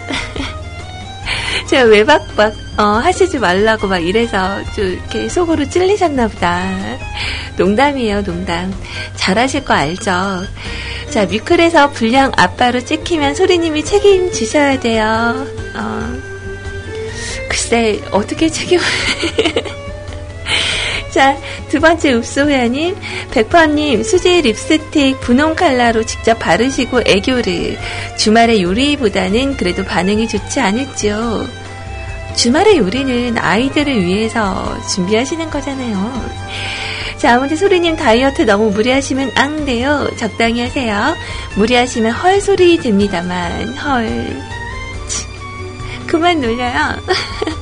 [SPEAKER 1] 제가 외박 막, 어, 하시지 말라고 막 이래서 좀 이렇게 속으로 찔리셨나 보다. 농담이에요, 농담. 잘하실 거 알죠? 자, 뮤클에서 불량 아빠로 찍히면 소리님이 책임지셔야 돼요. 어, 글쎄, 어떻게 책임, 자, 두 번째 읍소회원님, 백퍼님, 수제 립스틱 분홍 칼라로 직접 바르시고 애교를. 주말의 요리보다는 그래도 반응이 좋지 않을지요. 주말의 요리는 아이들을 위해서 준비하시는 거잖아요. 자, 아무튼 소리님 다이어트 너무 무리하시면 안 돼요. 적당히 하세요. 무리하시면 헐 소리 됩니다만, 헐. 그만 놀려요.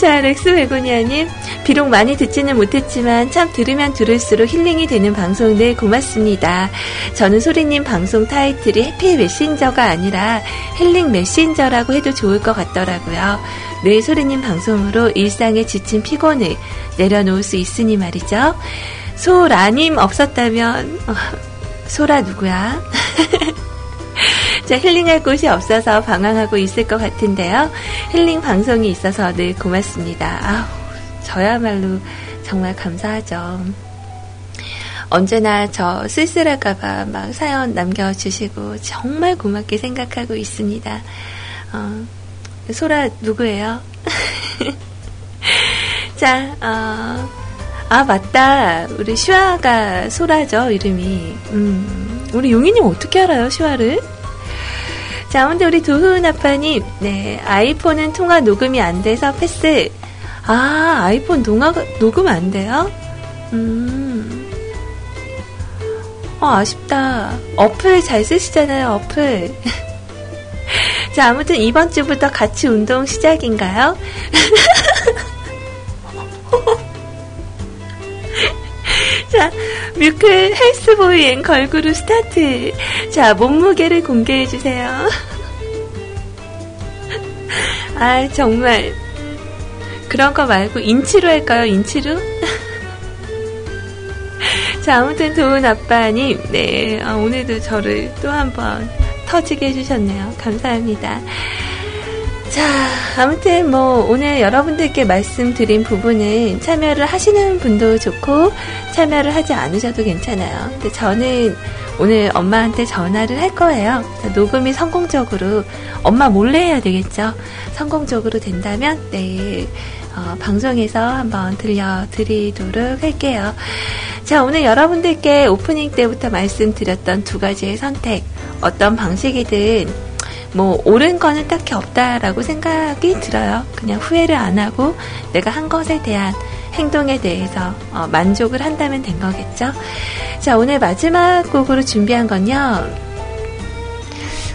[SPEAKER 1] 자, 렉스 베고니아님, 비록 많이 듣지는 못했지만 참 들으면 들을수록 healing이 되는 방송 늘 고맙습니다. 저는 소리님 방송 타이틀이 Happy Messenger가 아니라 healing messenger라고 해도 좋을 것 같더라고요. 늘 소리님 방송으로 일상에 지친 피곤을 내려놓을 수 있으니 말이죠. 소라님 없었다면 어, 소라 누구야? 자, 힐링할 곳이 없어서 방황하고 있을 것 같은데요. 힐링 방송이 있어서 늘 고맙습니다. 아우, 저야말로 정말 감사하죠. 언제나 저 쓸쓸할까봐 막 사연 남겨주시고 정말 고맙게 생각하고 있습니다. 어, 소라 누구예요? 자, 어, 아 맞다. 우리 슈아가 소라죠 이름이. 음, 우리 용인님 어떻게 알아요 슈아를? 자, 아무튼 우리 도훈 아빠님, 네, 아이폰은 통화 녹음이 안 돼서 패스. 아, 아이폰 동화, 녹음 안 돼요? 음. 어, 아쉽다. 어플 잘 쓰시잖아요, 어플. 자, 아무튼 이번 주부터 같이 운동 시작인가요? 자, 뮤클 health boy and 걸그룹 스타트. 자, 몸무게를 공개해주세요. 아, 정말. 그런 거 말고 인치로 할까요, 인치로? 자, 아무튼 좋은 아빠님, 네, 아, 오늘도 저를 또 한번 터지게 해주셨네요. 감사합니다. 자, 아무튼 뭐 오늘 여러분들께 말씀드린 부분은 참여를 하시는 분도 좋고 참여를 하지 않으셔도 괜찮아요. 근데 저는 오늘 엄마한테 전화를 할 거예요. 녹음이 성공적으로 엄마 몰래 해야 되겠죠. 성공적으로 된다면 내일 어, 방송에서 한번 들려드리도록 할게요. 자, 오늘 여러분들께 오프닝 때부터 말씀드렸던 두 가지의 선택, 어떤 방식이든 뭐 옳은 거는 딱히 없다라고 생각이 들어요. 그냥 후회를 안 하고 내가 한 것에 대한 행동에 대해서 어, 만족을 한다면 된 거겠죠. 자, 오늘 마지막 곡으로 준비한 건요.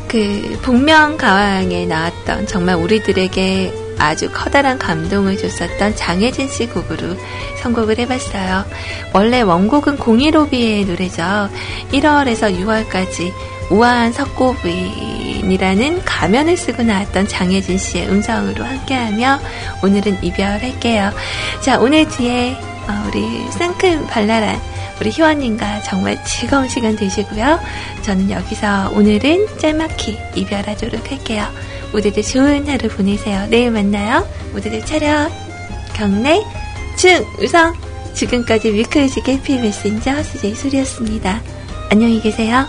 [SPEAKER 1] 그 복면가왕에 나왔던 정말 우리들에게 아주 커다란 감동을 줬었던 장혜진 씨 곡으로 선곡을 해봤어요. 원래 원곡은 015B의 노래죠. 1월에서 6월까지 우아한 석고부인이라는 가면을 쓰고 나왔던 장혜진 씨의 음성으로 함께하며 오늘은 이별할게요. 자, 오늘 뒤에 어, 우리 상큼 발랄한 우리 희원님과 정말 즐거운 시간 되시고요. 저는 여기서 오늘은 짤막히 이별하도록 할게요. 모두들 좋은 하루 보내세요. 내일 만나요. 모두들 차렷, 경례, 중, 우성. 지금까지 위클즈의 해피 메신저 수제이 소리였습니다. 안녕히 계세요.